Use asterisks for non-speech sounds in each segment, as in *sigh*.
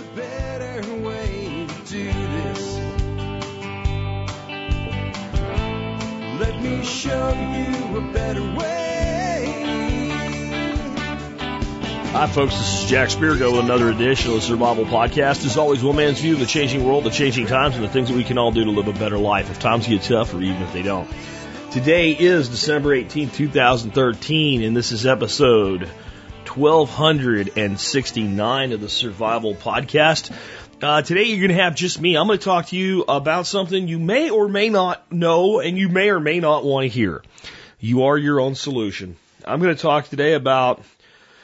a better way to do this. Let me show you a better way. Hi, folks. This is Jack Spirko with another edition of the Survival Podcast. As always, one man's view of the changing world, the changing times, and the things that we can all do to live a better life if times get tough or even if they don't. Today is December 18, 2013, and this is episode 1269 of the Survival Podcast. Uh, today you're going to have just me. I'm going to talk to you about something you may or may not know and you may or may not want to hear. You are your own solution. I'm going to talk today about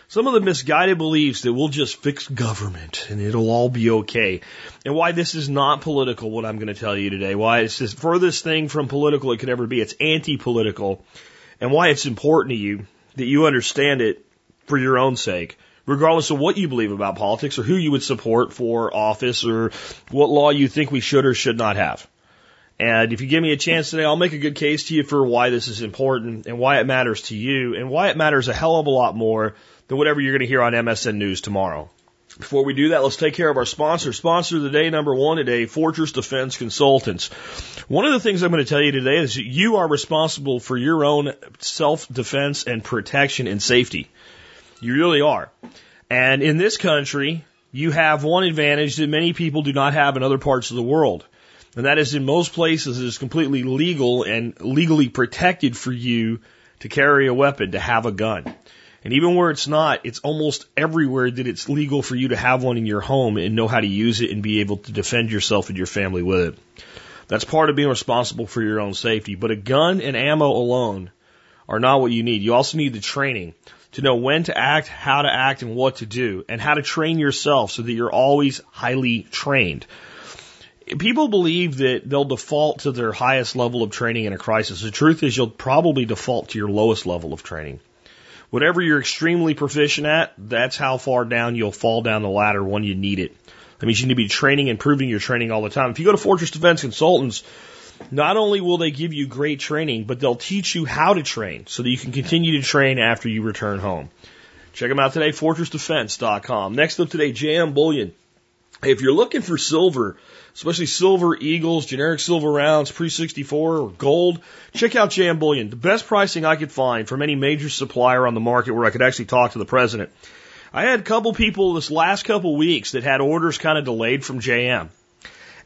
some of the misguided beliefs that we'll just fix government and it'll all be okay. And why this is not political, what I'm going to tell you today. Why it's the furthest thing from political it could ever be. It's anti-political. And why it's important to you that you understand it for your own sake, regardless of what you believe about politics or who you would support for office or what law you think we should or should not have. And if you give me a chance today, I'll make a good case to you for why this is important and why it matters to you and why it matters a hell of a lot more than whatever you're going to hear on MSN News tomorrow. Before we do that, let's take care of our sponsor. Sponsor of the day, number one today, Fortress Defense Consultants. One of the things I'm going to tell you today is you are responsible for your own self-defense and protection and safety. You really are. And in this country, you have one advantage that many people do not have in other parts of the world. And that is in most places it is completely legal and legally protected for you to carry a weapon, to have a gun. And even where it's not, it's almost everywhere that it's legal for you to have one in your home and know how to use it and be able to defend yourself and your family with it. That's part of being responsible for your own safety. But a gun and ammo alone are not what you need. You also need the training to know when to act, how to act, and what to do, and how to train yourself so that you're always highly trained. People believe that they'll default to their highest level of training in a crisis. The truth is, you'll probably default to your lowest level of training. Whatever you're extremely proficient at, that's how far down you'll fall down the ladder when you need it. That means you need to be training, and improving your training all the time. If you go to Fortress Defense Consultants, not only will they give you great training, but they'll teach you how to train so that you can continue to train after you return home. Check them out today, fortressdefense.com. Next up today, JM Bullion. If you're looking for silver, especially silver eagles, generic silver rounds, pre 64 or gold, check out JM Bullion. The best pricing I could find from any major supplier on the market where I could actually talk to the president. I had a couple people this last couple weeks that had orders kind of delayed from JM.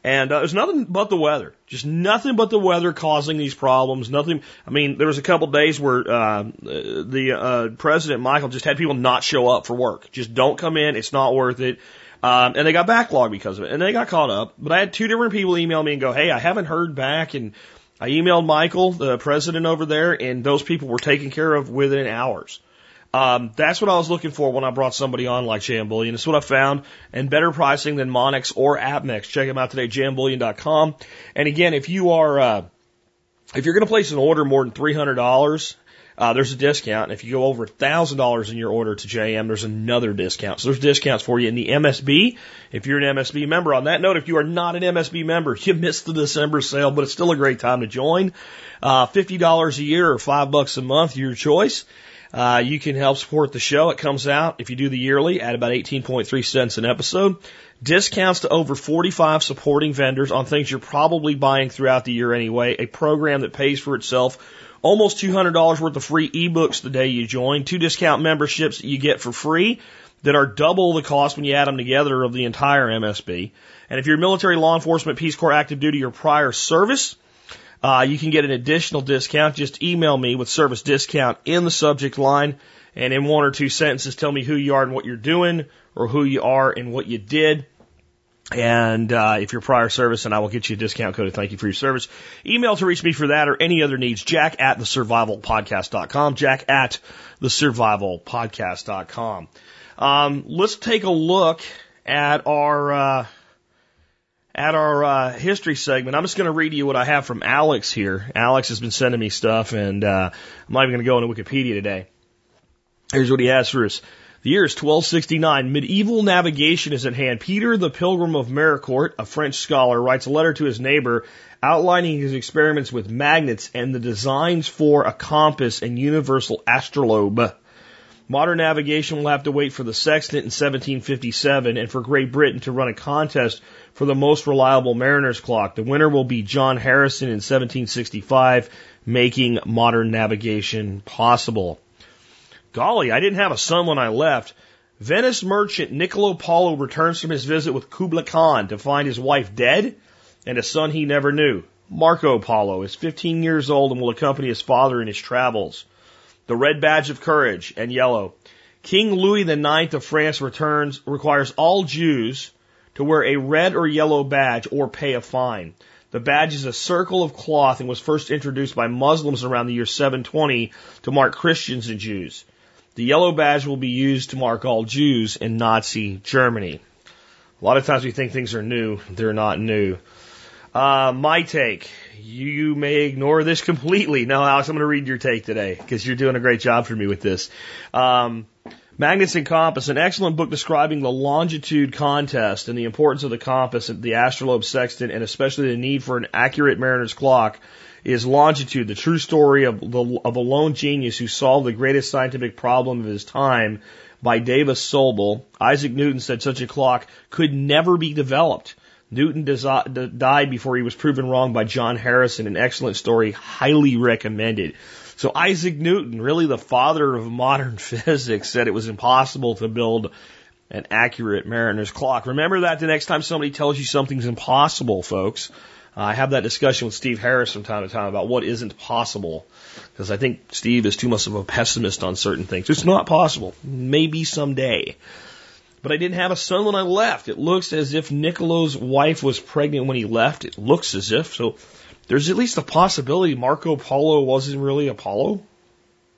And uh, it was nothing but the weather, just nothing but the weather causing these problems. Nothing. I mean, there was a couple days where uh, the uh, president Michael just had people not show up for work. Just don't come in. It's not worth it. Um, and they got backlogged because of it, and they got caught up. But I had two different people email me and go, "Hey, I haven't heard back," and I emailed Michael, the president over there, and those people were taken care of within hours. Um, that's what I was looking for when I brought somebody on like JM Bullion. It's what I found, and better pricing than Monex or APMEX. Check them out today, jmbullion.com. And again, if you are, uh, if you're going to place an order more than three hundred dollars, uh, there's a discount. And if you go over thousand dollars in your order to JM, there's another discount. So there's discounts for you in the MSB. If you're an MSB member, on that note, if you are not an MSB member, *laughs* you missed the December sale, but it's still a great time to join. Uh, fifty dollars a year or five bucks a month, your choice. Uh, you can help support the show. It comes out if you do the yearly at about 18.3 cents an episode. Discounts to over 45 supporting vendors on things you're probably buying throughout the year anyway. A program that pays for itself. Almost $200 worth of free ebooks the day you join. Two discount memberships that you get for free that are double the cost when you add them together of the entire MSB. And if you're military, law enforcement, Peace Corps, active duty, or prior service, uh, you can get an additional discount. Just email me with service discount in the subject line, and in one or two sentences, tell me who you are and what you're doing, or who you are and what you did. And uh, if you're prior service, and I will get you a discount code to thank you for your service. Email to reach me for that or any other needs, jack at the survivalpodcast.com, jack at the survivalpodcast.com. Um, let's take a look at our uh, at our uh, history segment. I'm just going to read you what I have from Alex here. Alex has been sending me stuff, and uh, I'm not even going to go into Wikipedia today. Here's what he has for us. The year is 1269. Medieval navigation is at hand. Peter the Pilgrim of Maricourt, a French scholar, writes a letter to his neighbor outlining his experiments with magnets and the designs for a compass and universal astrolabe. Modern navigation will have to wait for the sextant in 1757 and for Great Britain to run a contest for the most reliable mariner's clock. The winner will be John Harrison in 1765, making modern navigation possible. Golly, I didn't have a son when I left. Venice merchant Niccolo Polo returns from his visit with Kubla Khan to find his wife dead and a son he never knew. Marco Polo is 15 years old and will accompany his father in his travels. The red badge of courage and yellow. King Louis IX of France returns, requires all Jews to wear a red or yellow badge or pay a fine. The badge is a circle of cloth and was first introduced by Muslims around the year 720 to mark Christians and Jews. The yellow badge will be used to mark all Jews in Nazi Germany. A lot of times we think things are new. They're not new. Uh, my take. You may ignore this *laughs* completely. No, Alex, I'm going to read your take today because you're doing a great job for me with this. Um, Magnets and Compass, an excellent book describing the longitude contest and the importance of the compass, the astrolabe sextant, and especially the need for an accurate mariner's clock is Longitude, the true story of, the, of a lone genius who solved the greatest scientific problem of his time by Dava Sobel. Isaac Newton said such a clock could never be developed. Newton died before he was proven wrong by John Harrison, an excellent story, highly recommended. So Isaac Newton, really the father of modern *laughs* physics, said it was impossible to build an accurate mariner's clock. Remember that the next time somebody tells you something's impossible, folks. Uh, I have that discussion with Steve Harris from time to time about what isn't possible. Because I think Steve is too much of a pessimist on certain things. It's not possible. Maybe someday. But I didn't have a son when I left. It looks as if Niccolo's wife was pregnant when he left. It looks as if. So there's at least a possibility Marco Polo wasn't really Apollo.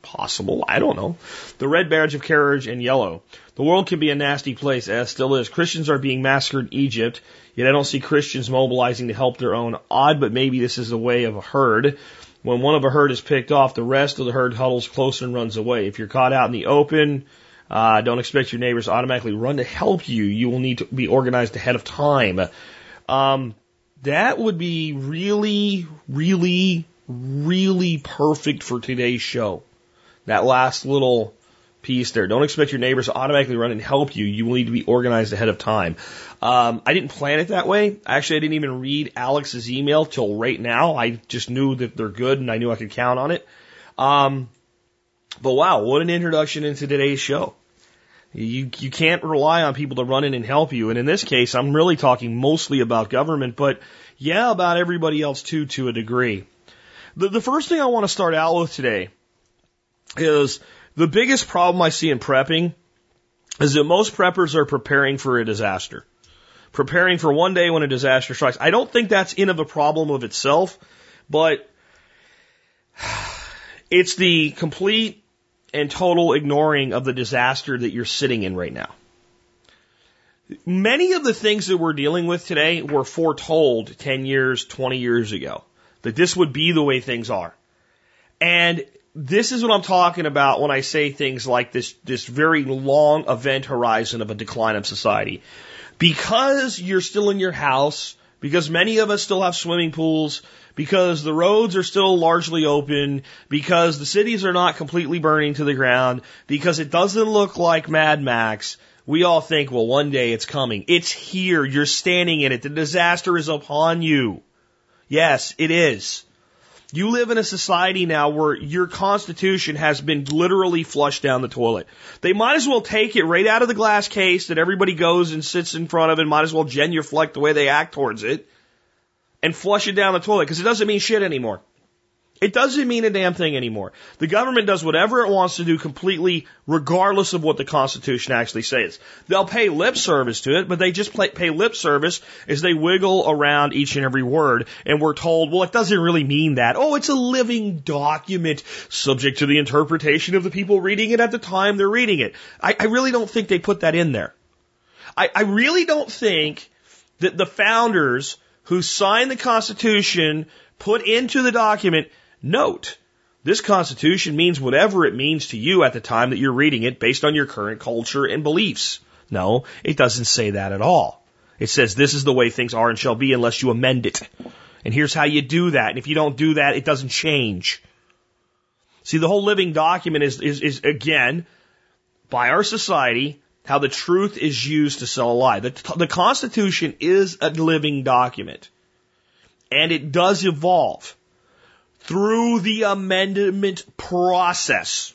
Possible. I don't know. The red badge of carriage and yellow. The world can be a nasty place, as still is. Christians are being massacred in Egypt, yet I don't see Christians mobilizing to help their own. Odd, but maybe this is the way of a herd. When one of a herd is picked off, the rest of the herd huddles closer and runs away. If you're caught out in the open, uh, don't expect your neighbors to automatically run to help you. You will need to be organized ahead of time. Um, that would be really, really, really perfect for today's show. That last little piece there. Don't expect your neighbors to automatically run and help you. You will need to be organized ahead of time. Um, I didn't plan it that way. Actually, I didn't even read Alex's email till right now. I just knew that they're good and I knew I could count on it. Um, but wow, what an introduction into today's show. You, you can't rely on people to run in and help you. And in this case, I'm really talking mostly about government, but yeah, about everybody else too, to a degree. The, the first thing I want to start out with today is the biggest problem I see in prepping is that most preppers are preparing for a disaster. Preparing for one day when a disaster strikes. I don't think that's in of a problem of itself, but *sighs* it's the complete and total ignoring of the disaster that you're sitting in right now. Many of the things that we're dealing with today were foretold 10 years, 20 years ago, that this would be the way things are. And this is what I'm talking about when I say things like this, this very long event horizon of a decline of society. Because you're still in your house, because many of us still have swimming pools, because the roads are still largely open, because the cities are not completely burning to the ground, because it doesn't look like Mad Max, we all think, well, one day it's coming. It's here. You're standing in it. The disaster is upon you. Yes, it is. You live in a society now where your constitution has been literally flushed down the toilet. They might as well take it right out of the glass case that everybody goes and sits in front of and might as well genuflect the way they act towards it and flush it down the toilet because it doesn't mean shit anymore. It doesn't mean a damn thing anymore. The government does whatever it wants to do completely regardless of what the Constitution actually says. They'll pay lip service to it, but they just pay lip service as they wiggle around each and every word. And we're told, well, it doesn't really mean that. Oh, it's a living document subject to the interpretation of the people reading it at the time they're reading it. I, I really don't think they put that in there. I, I really don't think that the founders who signed the Constitution put into the document Note, this Constitution means whatever it means to you at the time that you're reading it based on your current culture and beliefs. No, it doesn't say that at all. It says this is the way things are and shall be unless you amend it. And here's how you do that. And if you don't do that, it doesn't change. See, the whole living document is, is, is again, by our society how the truth is used to sell a lie. The, the Constitution is a living document and it does evolve through the amendment process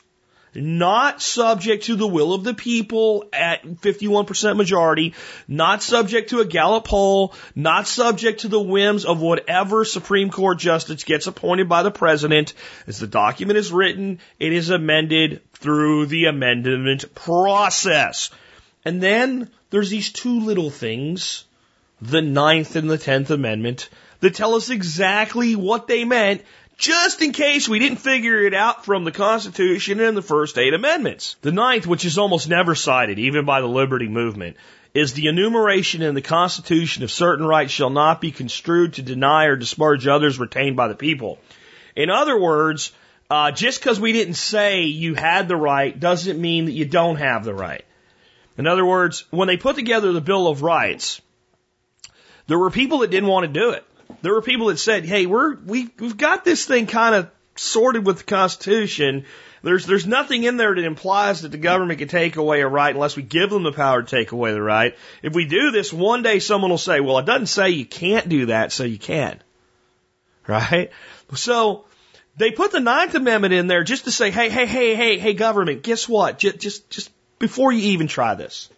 not subject to the will of the people at 51% majority, not subject to a Gallup poll, not subject to the whims of whatever Supreme Court justice gets appointed by the president. As the document is written, it is amended through the amendment process. And then there's these two little things, the Ninth and the Tenth Amendment, that tell us exactly what they meant just in case we didn't figure it out from the Constitution and the first eight amendments. The ninth, which is almost never cited, even by the liberty movement, is the enumeration in the Constitution of certain rights shall not be construed to deny or disparage others retained by the people. In other words, uh, just because we didn't say you had the right doesn't mean that you don't have the right. In other words, when they put together the Bill of Rights, there were people that didn't want to do it. There were people that said, "Hey, we're we we've got this thing kind of sorted with the Constitution. There's there's nothing in there that implies that the government can take away a right unless we give them the power to take away the right. If we do this, one day someone will say, "Well, it doesn't say you can't do that, so you can." Right? So they put the Ninth Amendment in there just to say, "Hey, hey, hey, hey, hey, government, guess what? Just just just before you even try this."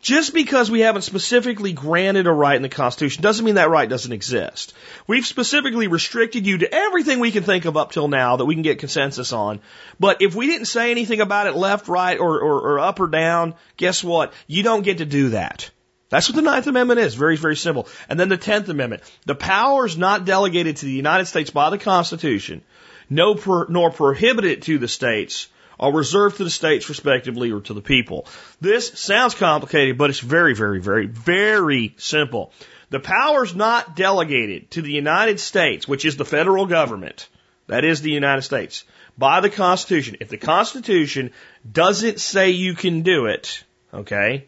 Just because we haven't specifically granted a right in the Constitution doesn't mean that right doesn't exist. We've specifically restricted you to everything we can think of up till now that we can get consensus on. But if we didn't say anything about it left, right, or, or, or up or down, guess what? You don't get to do that. That's what the Ninth Amendment is. Very, very simple. And then the Tenth Amendment. The powers not delegated to the United States by the Constitution, no nor prohibited to the states are reserved to the states respectively or to the people. This sounds complicated, but it's very, very, very, very simple. The powers not delegated to the United States, which is the federal government, that is the United States, by the Constitution. If the Constitution doesn't say you can do it, okay,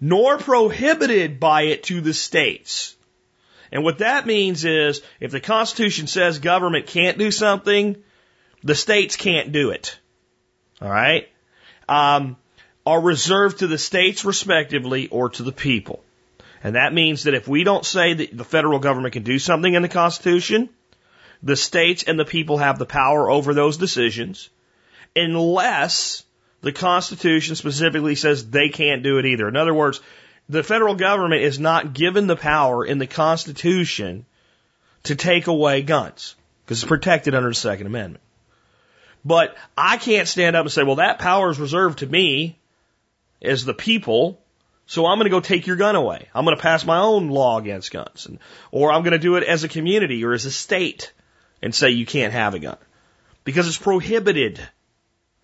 nor prohibited by it to the states. And what that means is if the Constitution says government can't do something, the states can't do it all right, um, are reserved to the states respectively or to the people. And that means that if we don't say that the federal government can do something in the Constitution, the states and the people have the power over those decisions unless the Constitution specifically says they can't do it either. In other words, the federal government is not given the power in the Constitution to take away guns because it's protected under the Second Amendment. But I can't stand up and say, well, that power is reserved to me as the people. So I'm going to go take your gun away. I'm going to pass my own law against guns. And, or I'm going to do it as a community or as a state and say you can't have a gun because it's prohibited.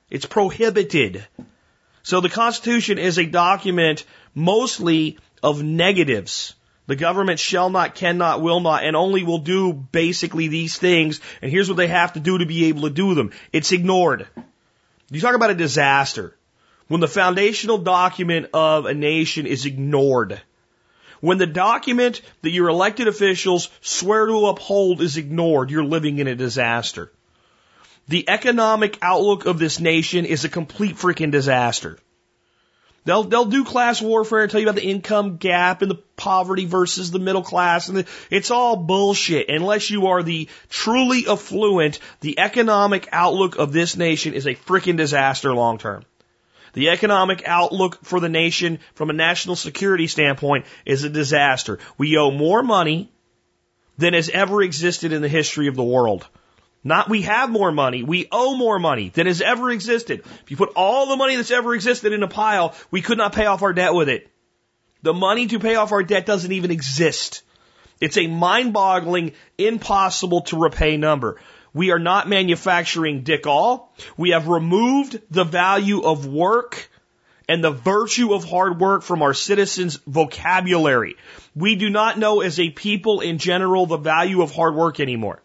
It's prohibited. So the Constitution is a document mostly of negatives. The government shall not, cannot, will not, and only will do basically these things. And here's what they have to do to be able to do them. It's ignored. You talk about a disaster. When the foundational document of a nation is ignored. When the document that your elected officials swear to uphold is ignored, you're living in a disaster. The economic outlook of this nation is a complete freaking disaster. They'll they'll do class warfare and tell you about the income gap and the poverty versus the middle class, and the, it's all bullshit. Unless you are the truly affluent, the economic outlook of this nation is a freaking disaster long term. The economic outlook for the nation from a national security standpoint is a disaster. We owe more money than has ever existed in the history of the world. Not we have more money, we owe more money than has ever existed. If you put all the money that's ever existed in a pile, we could not pay off our debt with it. The money to pay off our debt doesn't even exist. It's a mind boggling, impossible to repay number. We are not manufacturing dick all. We have removed the value of work and the virtue of hard work from our citizens' vocabulary. We do not know as a people in general the value of hard work anymore.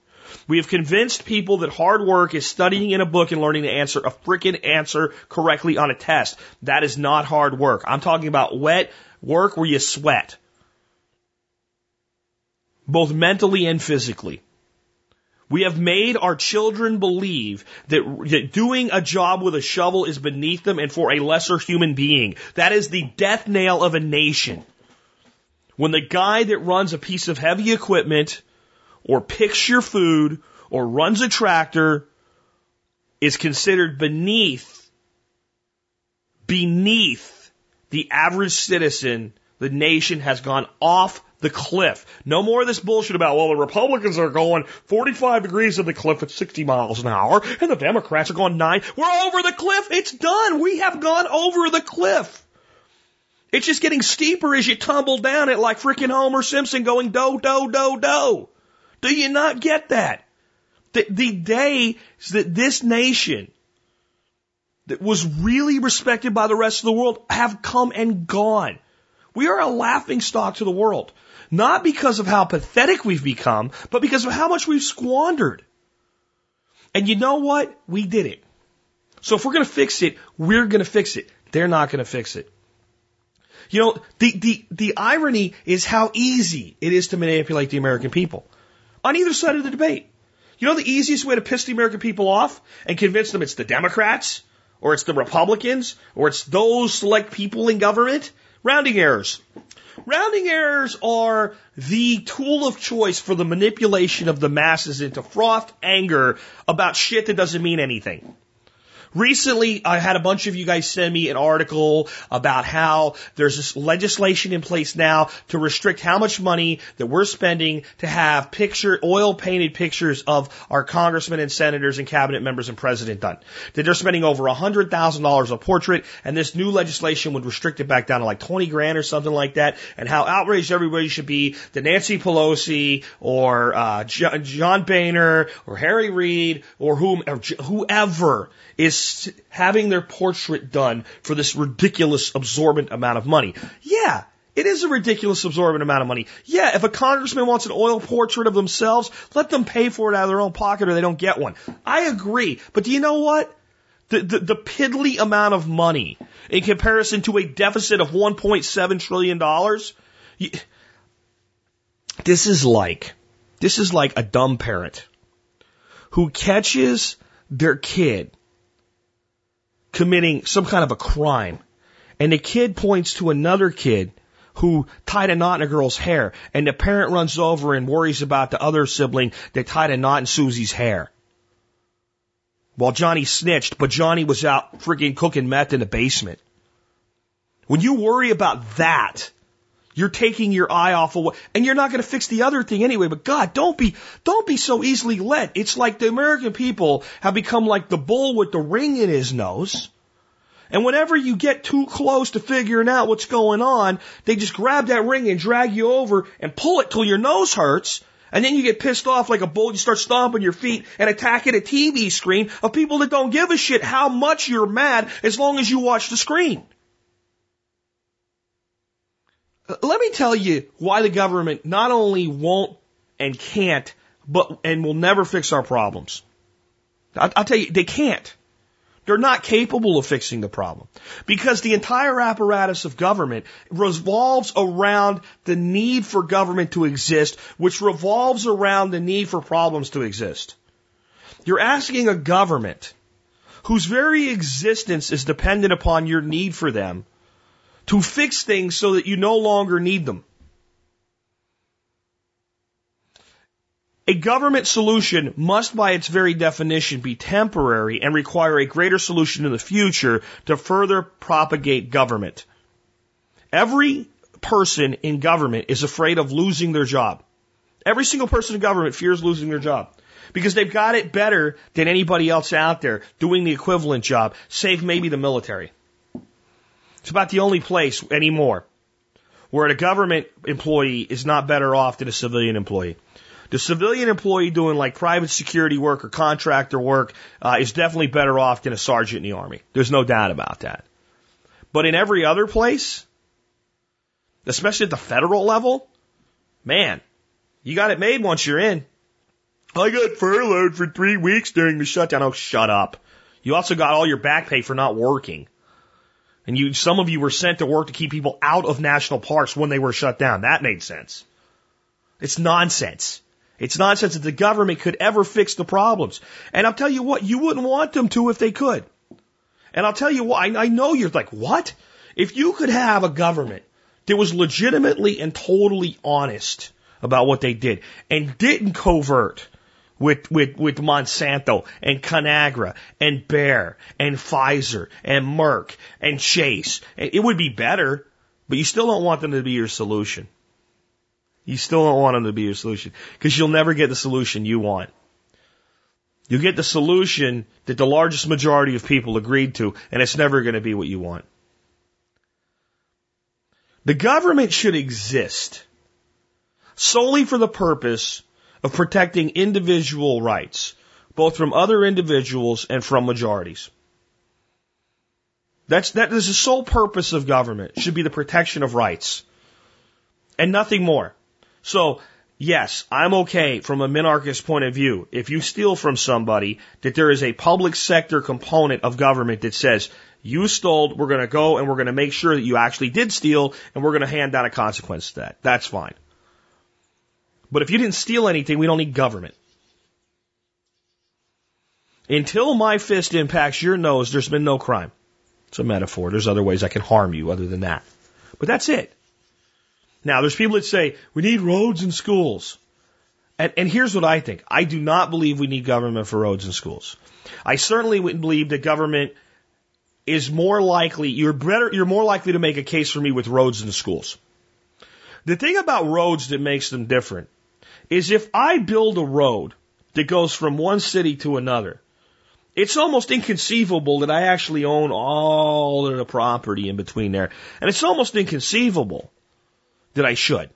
We have convinced people that hard work is studying in a book and learning to answer a freaking answer correctly on a test. That is not hard work. I'm talking about wet work where you sweat. Both mentally and physically. We have made our children believe that, that doing a job with a shovel is beneath them and for a lesser human being. That is the death nail of a nation. When the guy that runs a piece of heavy equipment or picks your food or runs a tractor is considered beneath, beneath the average citizen, the nation has gone off the cliff. No more of this bullshit about, well, the Republicans are going 45 degrees of the cliff at 60 miles an hour, and the Democrats are going 9. We're over the cliff. It's done. We have gone over the cliff. It's just getting steeper as you tumble down it like freaking Homer Simpson going do, do, do, do. Do you not get that? The, the days that this nation that was really respected by the rest of the world have come and gone. We are a laughing stock to the world. Not because of how pathetic we've become, but because of how much we've squandered. And you know what? We did it. So if we're going to fix it, we're going to fix it. They're not going to fix it. You know, the, the, the irony is how easy it is to manipulate the American people on either side of the debate. You know the easiest way to piss the American people off and convince them it's the Democrats or it's the Republicans or it's those select people in government? Rounding errors. Rounding errors are the tool of choice for the manipulation of the masses into froth anger about shit that doesn't mean anything. Recently, I had a bunch of you guys send me an article about how there's this legislation in place now to restrict how much money that we're spending to have picture, oil painted pictures of our congressmen and senators and cabinet members and president done. That they're spending over $100,000 a portrait and this new legislation would restrict it back down to like 20 grand or something like that and how outraged everybody should be that Nancy Pelosi or uh, John Boehner or Harry Reid or whom, or whoever is having their portrait done for this ridiculous absorbent amount of money. Yeah, it is a ridiculous absorbent amount of money. Yeah, if a congressman wants an oil portrait of themselves, let them pay for it out of their own pocket or they don't get one. I agree. But do you know what? The, the, the piddly amount of money in comparison to a deficit of $1.7 trillion, this is like, this is like a dumb parent who catches their kid committing some kind of a crime. And the kid points to another kid who tied a knot in a girl's hair. And the parent runs over and worries about the other sibling that tied a knot in Susie's hair. While Johnny snitched, but Johnny was out freaking cooking meth in the basement. When you worry about that, you're taking your eye off of what, and you're not going to fix the other thing anyway. But God, don't be, don't be so easily led. It's like the American people have become like the bull with the ring in his nose. And whenever you get too close to figuring out what's going on, they just grab that ring and drag you over and pull it till your nose hurts. And then you get pissed off like a bull. You start stomping your feet and attacking a TV screen of people that don't give a shit how much you're mad as long as you watch the screen. Let me tell you why the government not only won't and can't, but and will never fix our problems. I'll, I'll tell you, they can't. They're not capable of fixing the problem because the entire apparatus of government revolves around the need for government to exist, which revolves around the need for problems to exist. You're asking a government whose very existence is dependent upon your need for them to fix things so that you no longer need them. A government solution must by its very definition be temporary and require a greater solution in the future to further propagate government. Every person in government is afraid of losing their job. Every single person in government fears losing their job because they've got it better than anybody else out there doing the equivalent job, save maybe the military. It's about the only place anymore where a government employee is not better off than a civilian employee. The civilian employee doing like private security work or contractor work uh, is definitely better off than a sergeant in the army. There's no doubt about that. But in every other place, especially at the federal level, man, you got it made once you're in. I got furloughed for three weeks during the shutdown. Oh, shut up. You also got all your back pay for not working. And you, some of you were sent to work to keep people out of national parks when they were shut down. That made sense. It's nonsense. It's nonsense that the government could ever fix the problems. And I'll tell you what, you wouldn't want them to if they could. And I'll tell you what, I, I know you're like, what? If you could have a government that was legitimately and totally honest about what they did and didn't covert with, with, with Monsanto and Conagra and Bayer and Pfizer and Merck and Chase, it would be better, but you still don't want them to be your solution. You still don't want them to be your solution because you'll never get the solution you want. You get the solution that the largest majority of people agreed to, and it's never going to be what you want. The government should exist solely for the purpose of protecting individual rights, both from other individuals and from majorities. That's, that is the sole purpose of government, should be the protection of rights. And nothing more. So, yes, I'm okay from a minarchist point of view. If you steal from somebody, that there is a public sector component of government that says, you stole, we're to go and we're to make sure that you actually did steal and we're to hand down a consequence to that. That's fine. But if you didn't steal anything, we don't need government. Until my fist impacts your nose, there's been no crime. It's a metaphor. There's other ways I can harm you other than that. But that's it. Now, there's people that say we need roads and schools. And, and here's what I think. I do not believe we need government for roads and schools. I certainly wouldn't believe that government is more likely, you're better, you're more likely to make a case for me with roads and schools. The thing about roads that makes them different is if I build a road that goes from one city to another, it's almost inconceivable that I actually own all of the property in between there. And it's almost inconceivable that I should.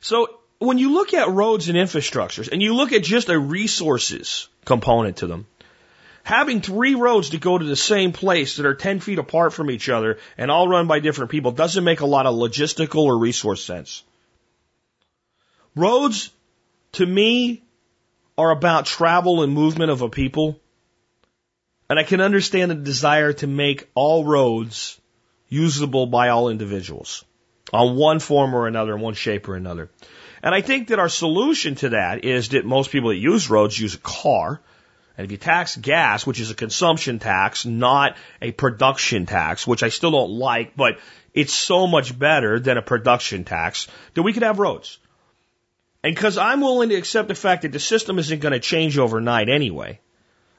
So when you look at roads and infrastructures and you look at just a resources component to them, having three roads to go to the same place that are 10 feet apart from each other and all run by different people doesn't make a lot of logistical or resource sense. Roads, to me, are about travel and movement of a people. And I can understand the desire to make all roads usable by all individuals on one form or another, in one shape or another. And I think that our solution to that is that most people that use roads use a car. And if you tax gas, which is a consumption tax, not a production tax, which I still don't like, but it's so much better than a production tax, that we could have roads. And because I'm willing to accept the fact that the system isn't going to change overnight anyway,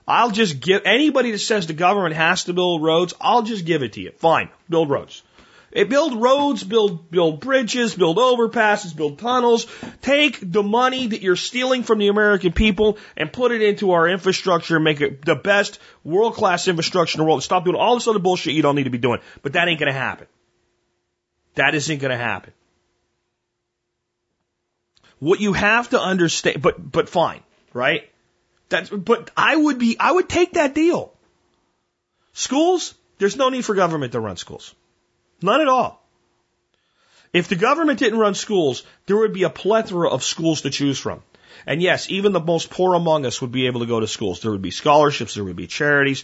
I'll just give anybody that says the government has to build roads, I'll just give it to you. Fine, build roads. It build roads, build build bridges, build overpasses, build tunnels. Take the money that you're stealing from the American people and put it into our infrastructure and make it the best world class infrastructure in the world. Stop doing all this other bullshit you don't need to be doing. But that ain't gonna happen. That isn't gonna happen. What you have to understand, but but fine, right? That's, but I would be, I would take that deal. Schools, there's no need for government to run schools. None at all. If the government didn't run schools, there would be a plethora of schools to choose from. And yes, even the most poor among us would be able to go to schools. There would be scholarships, there would be charities,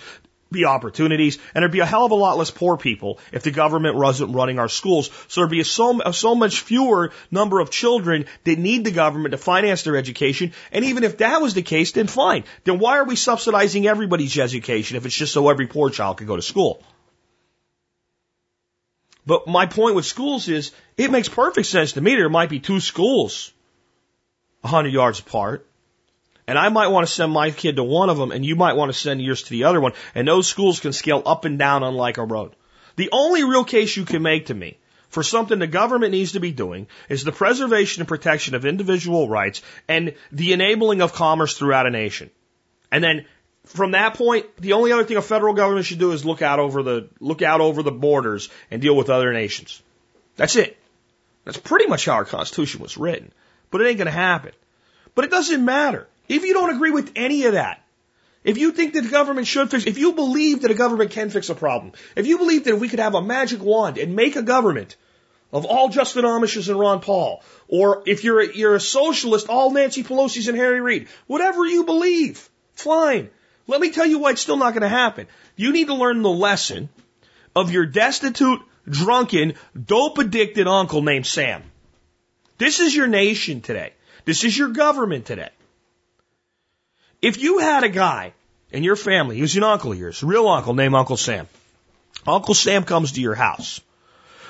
be opportunities, and there'd be a hell of a lot less poor people if the government wasn't running our schools. So there'd be a so, a so much fewer number of children that need the government to finance their education. And even if that was the case, then fine. Then why are we subsidizing everybody's education if it's just so every poor child could go to school? But my point with schools is it makes perfect sense to me. There might be two schools a hundred yards apart. And I might want to send my kid to one of them, and you might want to send yours to the other one. And those schools can scale up and down unlike a road. The only real case you can make to me for something the government needs to be doing is the preservation and protection of individual rights and the enabling of commerce throughout a nation. And then from that point, the only other thing a federal government should do is look out over the look out over the borders and deal with other nations. That's it. That's pretty much how our Constitution was written. But it ain't going to happen. But it doesn't matter. If you don't agree with any of that, if you think that the government should fix, if you believe that a government can fix a problem, if you believe that we could have a magic wand and make a government of all Justin Amashes and Ron Paul, or if you're a, you're a socialist, all Nancy Pelosi's and Harry Reid, whatever you believe, fine. Let me tell you why it's still not going to happen. You need to learn the lesson of your destitute, drunken, dope addicted uncle named Sam. This is your nation today. This is your government today. If you had a guy in your family, he was an uncle of yours, real uncle named Uncle Sam. Uncle Sam comes to your house.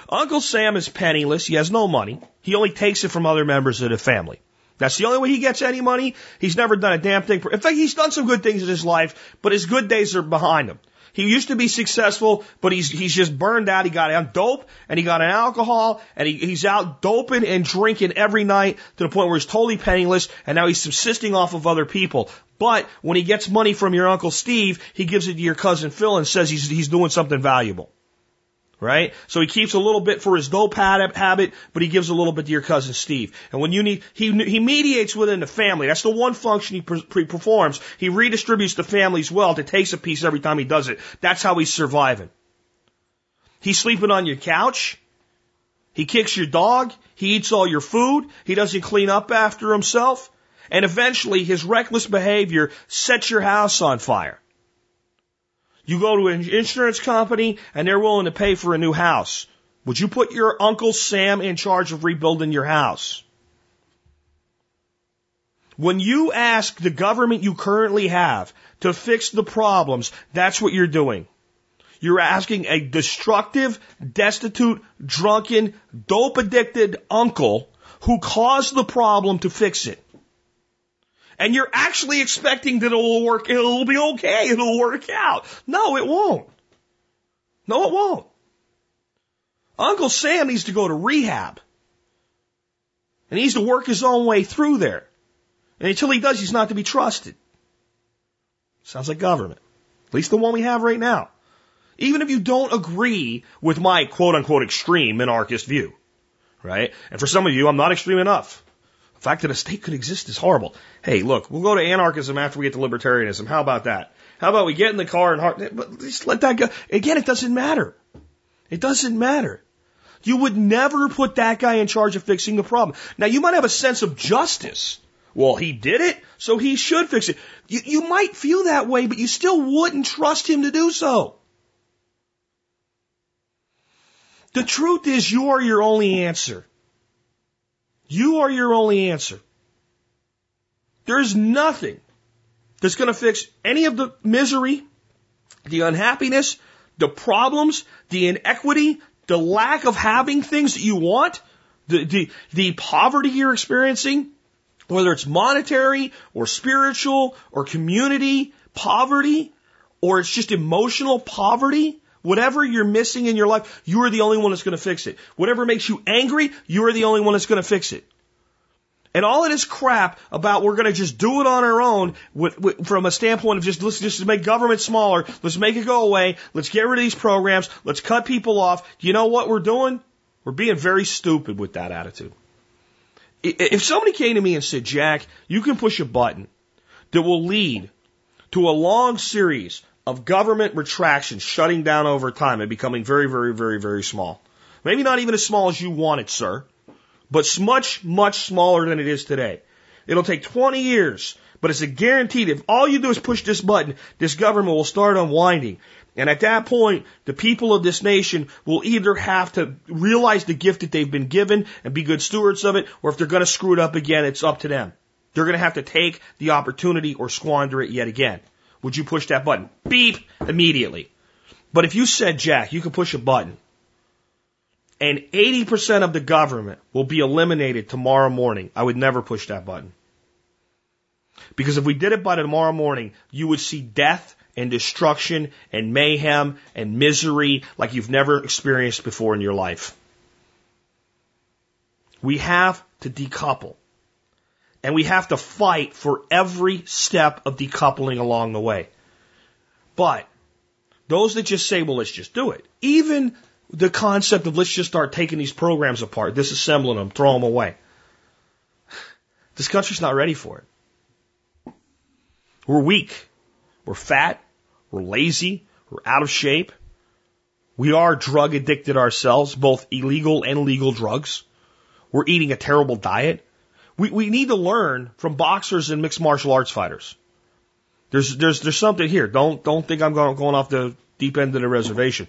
Uncle Sam is penniless. He has no money. He only takes it from other members of the family. That's the only way he gets any money. He's never done a damn thing. For, In fact, he's done some good things in his life, but his good days are behind him. He used to be successful, but he's he's just burned out. He got on dope and he got on alcohol and he, he's out doping and drinking every night to the point where he's totally penniless and now he's subsisting off of other people. But when he gets money from your uncle Steve, he gives it to your cousin Phil and says he's he's doing something valuable right? So he keeps a little bit for his dope habit, but he gives a little bit to your cousin Steve. And when you need, he, he mediates within the family. That's the one function he pre- performs. He redistributes the family's wealth. It takes a piece every time he does it. That's how he's surviving. He's sleeping on your couch. He kicks your dog. He eats all your food. He doesn't clean up after himself. And eventually his reckless behavior sets your house on fire. You go to an insurance company and they're willing to pay for a new house. Would you put your Uncle Sam in charge of rebuilding your house? When you ask the government you currently have to fix the problems, that's what you're doing. You're asking a destructive, destitute, drunken, dope addicted uncle who caused the problem to fix it and you're actually expecting that it'll work, it'll be okay, it'll work out. No, it won't. No, it won't. Uncle Sam needs to go to rehab. And he needs to work his own way through there. And until he does, he's not to be trusted. Sounds like government. At least the one we have right now. Even if you don't agree with my quote unquote extreme minarchist view. Right? And for some of you, I'm not extreme enough. The fact that a state could exist is horrible. Hey, look, we'll go to anarchism after we get to libertarianism. How about that? How about we get in the car and heart, but just let that go. Again, it doesn't matter. It doesn't matter. You would never put that guy in charge of fixing the problem. Now, you might have a sense of justice. Well, he did it, so he should fix it. You, you might feel that way, but you still wouldn't trust him to do so. The truth is, you are your only answer. You are your only answer. There's nothing that's going to fix any of the misery, the unhappiness, the problems, the inequity, the lack of having things that you want, the, the, the poverty you're experiencing, whether it's monetary or spiritual or community poverty, or it's just emotional poverty, Whatever you're missing in your life, you are the only one that's going to fix it. Whatever makes you angry, you are the only one that's going to fix it. And all of this crap about we're going to just do it on our own with, with, from a standpoint of just let's just make government smaller. Let's make it go away. Let's get rid of these programs. Let's cut people off. You know what we're doing? We're being very stupid with that attitude. If somebody came to me and said, Jack, you can push a button that will lead to a long series of government retraction shutting down over time and becoming very, very, very, very small. Maybe not even as small as you want it, sir, but much, much smaller than it is today. It'll take 20 years, but it's a guaranteed. If all you do is push this button, this government will start unwinding. And at that point, the people of this nation will either have to realize the gift that they've been given and be good stewards of it, or if they're going to screw it up again, it's up to them. They're going to have to take the opportunity or squander it yet again would you push that button? Beep, immediately. But if you said, Jack, you can push a button and 80% of the government will be eliminated tomorrow morning, I would never push that button. Because if we did it by tomorrow morning, you would see death and destruction and mayhem and misery like you've never experienced before in your life. We have to decouple. And we have to fight for every step of decoupling along the way. But those that just say, well, let's just do it. Even the concept of let's just start taking these programs apart, disassembling them, throw them away. This country's not ready for it. We're weak. We're fat. We're lazy. We're out of shape. We are drug addicted ourselves, both illegal and legal drugs. We're eating a terrible diet. We, we need to learn from boxers and mixed martial arts fighters. There's, there's, there's something here. Don't, don't think I'm going, going off the deep end of the reservation.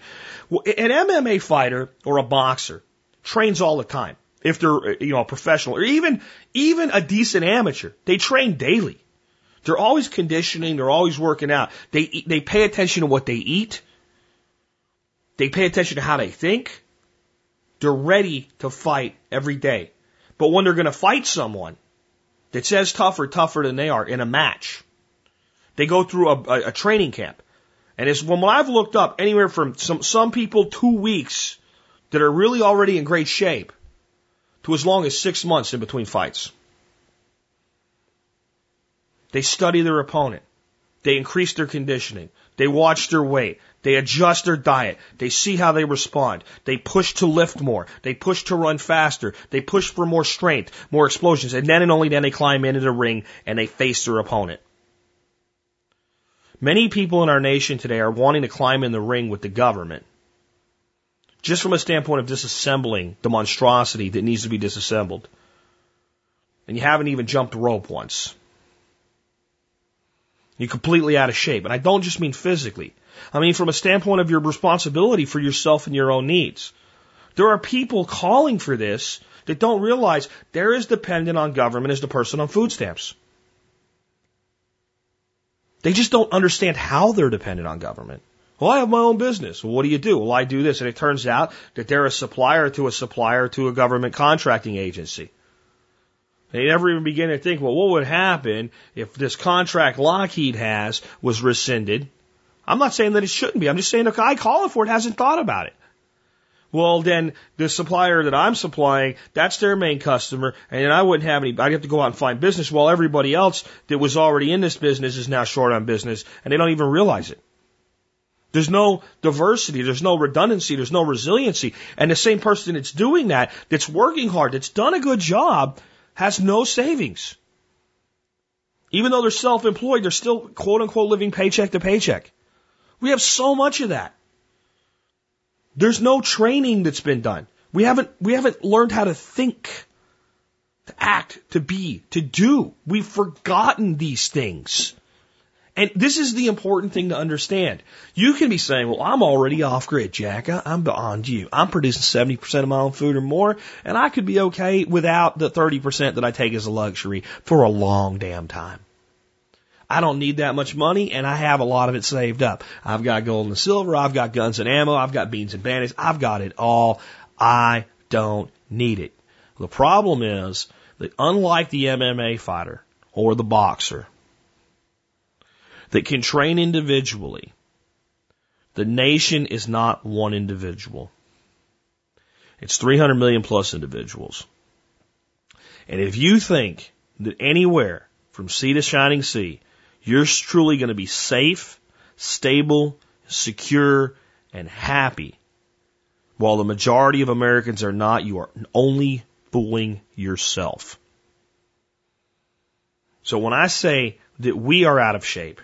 An MMA fighter or a boxer trains all the time. if they're, uh, you know, a professional or even, even a decent amateur. They train daily. They're always conditioning. They're always working out. They, they pay attention to what they eat. They pay attention to how they think. They're ready to fight every day. But when they're going to fight someone that's as tough or tougher than they are in a match, they go through a, a, a training camp. And it's when I've looked up anywhere from some, some people two weeks that are really already in great shape to as long as six months in between fights. They study their opponent. They increase their conditioning. They watch their weight. They adjust their diet. They see how they respond. They push to lift more. They push to run faster. They push for more strength, more explosions. And then and only then they climb into the ring and they face their opponent. Many people in our nation today are wanting to climb in the ring with the government. Just from a standpoint of disassembling the monstrosity that needs to be disassembled. And you haven't even jumped rope once. You're completely out of shape. And I don't just mean physically. I mean from a standpoint of your responsibility for yourself and your own needs. There are people calling for this that don't realize they're as dependent on government as the person on food stamps. They just don't understand how they're dependent on government. Well, I have my own business. Well, what do you do? Well, I do this. And it turns out that they're a supplier to a supplier to a government contracting agency. They never even begin to think, well, what would happen if this contract Lockheed has was rescinded? I'm not saying that it shouldn't be. I'm just saying the guy calling for it hasn't thought about it. Well, then the supplier that I'm supplying, that's their main customer, and I wouldn't have any, I'd have to go out and find business while everybody else that was already in this business is now short on business, and they don't even realize it. There's no diversity, there's no redundancy, there's no resiliency, and the same person that's doing that, that's working hard, that's done a good job, has no savings. Even though they're self-employed, they're still quote unquote living paycheck to paycheck. We have so much of that. There's no training that's been done. We haven't, we haven't learned how to think, to act, to be, to do. We've forgotten these things. And this is the important thing to understand. You can be saying, well, I'm already off grid, Jack. I'm beyond you. I'm producing 70% of my own food or more, and I could be okay without the 30% that I take as a luxury for a long damn time. I don't need that much money and I have a lot of it saved up. I've got gold and silver. I've got guns and ammo. I've got beans and bandits. I've got it all. I don't need it. The problem is that unlike the MMA fighter or the boxer that can train individually, the nation is not one individual. It's 300 million plus individuals. And if you think that anywhere from sea to shining sea, you're truly going to be safe, stable, secure, and happy. While the majority of Americans are not, you are only fooling yourself. So when I say that we are out of shape,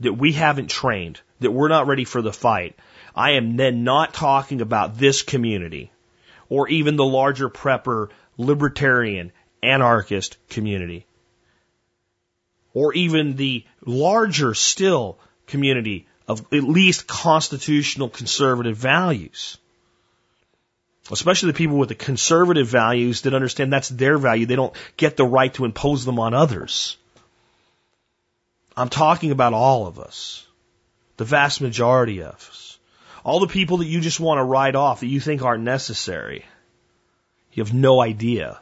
that we haven't trained, that we're not ready for the fight, I am then not talking about this community or even the larger prepper, libertarian, anarchist community or even the larger still community of at least constitutional conservative values. Especially the people with the conservative values that understand that's their value. They don't get the right to impose them on others. I'm talking about all of us. The vast majority of us. All the people that you just want to write off that you think aren't necessary. You have no idea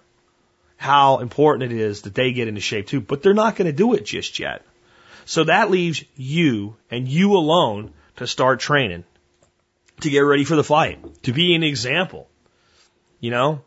how important it is that they get into shape too, but they're not going to do it just yet. So that leaves you and you alone to start training to get ready for the fight, to be an example. You know,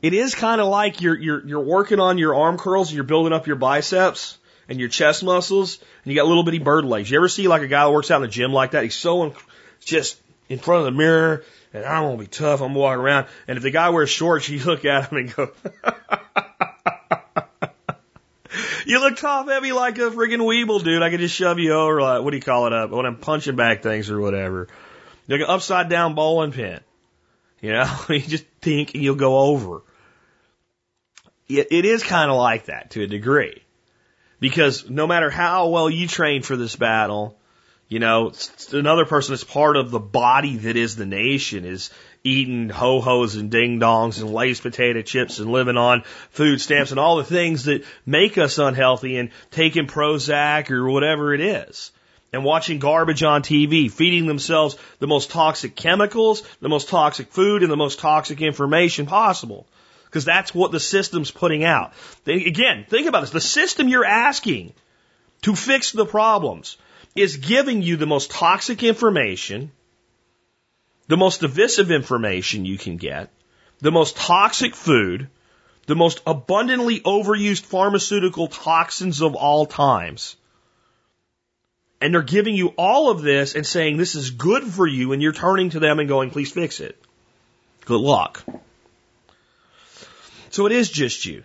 it is kind of like you're, you're, you're working on your arm curls and you're building up your biceps and your chest muscles and you got little bitty bird legs. You ever see like a guy that works out in the gym like that? He's so in, just in front of the mirror and I'm to be tough. I'm walking around. And if the guy wears shorts, you look at him and go, *laughs* *laughs* you look top heavy like a friggin' weeble, dude. I could just shove you over, like, what do you call it up? When I'm punching back things or whatever. Like an upside down bowling pin. You know, *laughs* you just think and you'll go over. It, it is kind of like that to a degree. Because no matter how well you train for this battle, You know, another person that's part of the body that is the nation is eating ho-hos and ding-dongs and Lay's potato chips and living on food stamps and all the things that make us unhealthy and taking Prozac or whatever it is. And watching garbage on TV, feeding themselves the most toxic chemicals, the most toxic food, and the most toxic information possible. Because that's what the system's putting out. Again, think about this. The system you're asking to fix the problems is giving you the most toxic information, the most divisive information you can get, the most toxic food, the most abundantly overused pharmaceutical toxins of all times. And they're giving you all of this and saying this is good for you, and you're turning to them and going, please fix it. Good luck. So it is just you.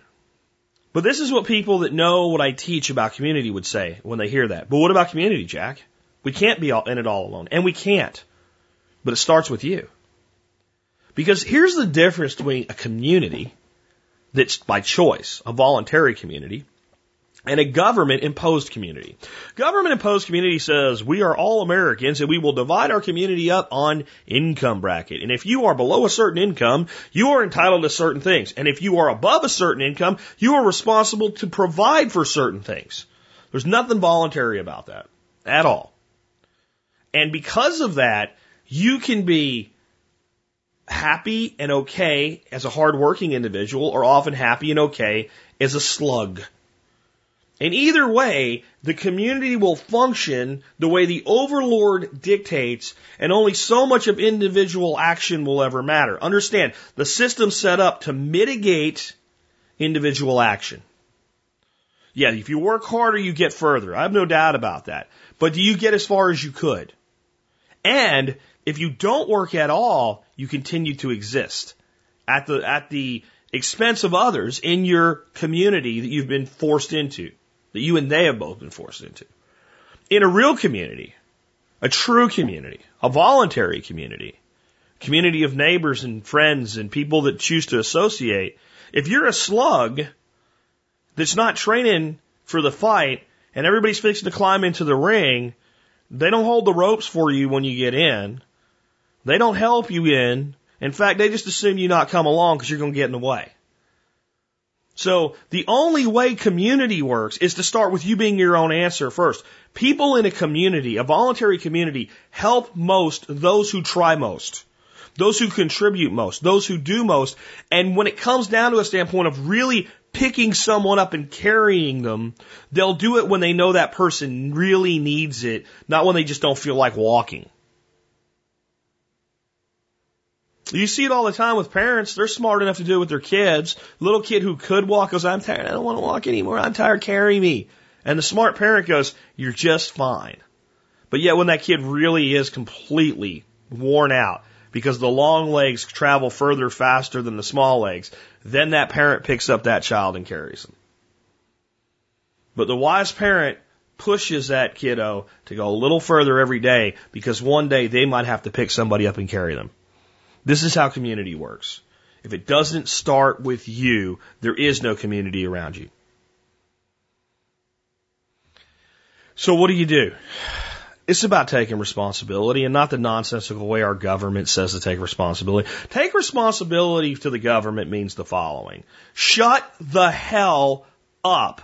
But this is what people that know what I teach about community would say when they hear that. But what about community, Jack? We can't be in it all alone. And we can't. But it starts with you. Because here's the difference between a community that's by choice, a voluntary community, and a government imposed community. Government imposed community says we are all Americans and we will divide our community up on income bracket. And if you are below a certain income, you are entitled to certain things. And if you are above a certain income, you are responsible to provide for certain things. There's nothing voluntary about that at all. And because of that, you can be happy and okay as a hardworking individual or often happy and okay as a slug. And either way, the community will function the way the overlord dictates, and only so much of individual action will ever matter. Understand, the system's set up to mitigate individual action. Yeah, if you work harder, you get further. I have no doubt about that. But do you get as far as you could? And if you don't work at all, you continue to exist at the, at the expense of others in your community that you've been forced into that you and they have both been forced into. In a real community, a true community, a voluntary community, community of neighbors and friends and people that choose to associate, if you're a slug that's not training for the fight and everybody's fixing to climb into the ring, they don't hold the ropes for you when you get in. They don't help you in. In fact, they just assume you not come along because you're going to get in the way. So the only way community works is to start with you being your own answer first. People in a community, a voluntary community, help most those who try most, those who contribute most, those who do most. And when it comes down to a standpoint of really picking someone up and carrying them, they'll do it when they know that person really needs it, not when they just don't feel like walking. You see it all the time with parents. They're smart enough to do it with their kids. Little kid who could walk goes, I'm tired. I don't want to walk anymore. I'm tired. Carry me. And the smart parent goes, you're just fine. But yet when that kid really is completely worn out because the long legs travel further faster than the small legs, then that parent picks up that child and carries them. But the wise parent pushes that kiddo to go a little further every day because one day they might have to pick somebody up and carry them. This is how community works. If it doesn't start with you, there is no community around you. So what do you do? It's about taking responsibility and not the nonsensical way our government says to take responsibility. Take responsibility to the government means the following. Shut the hell up.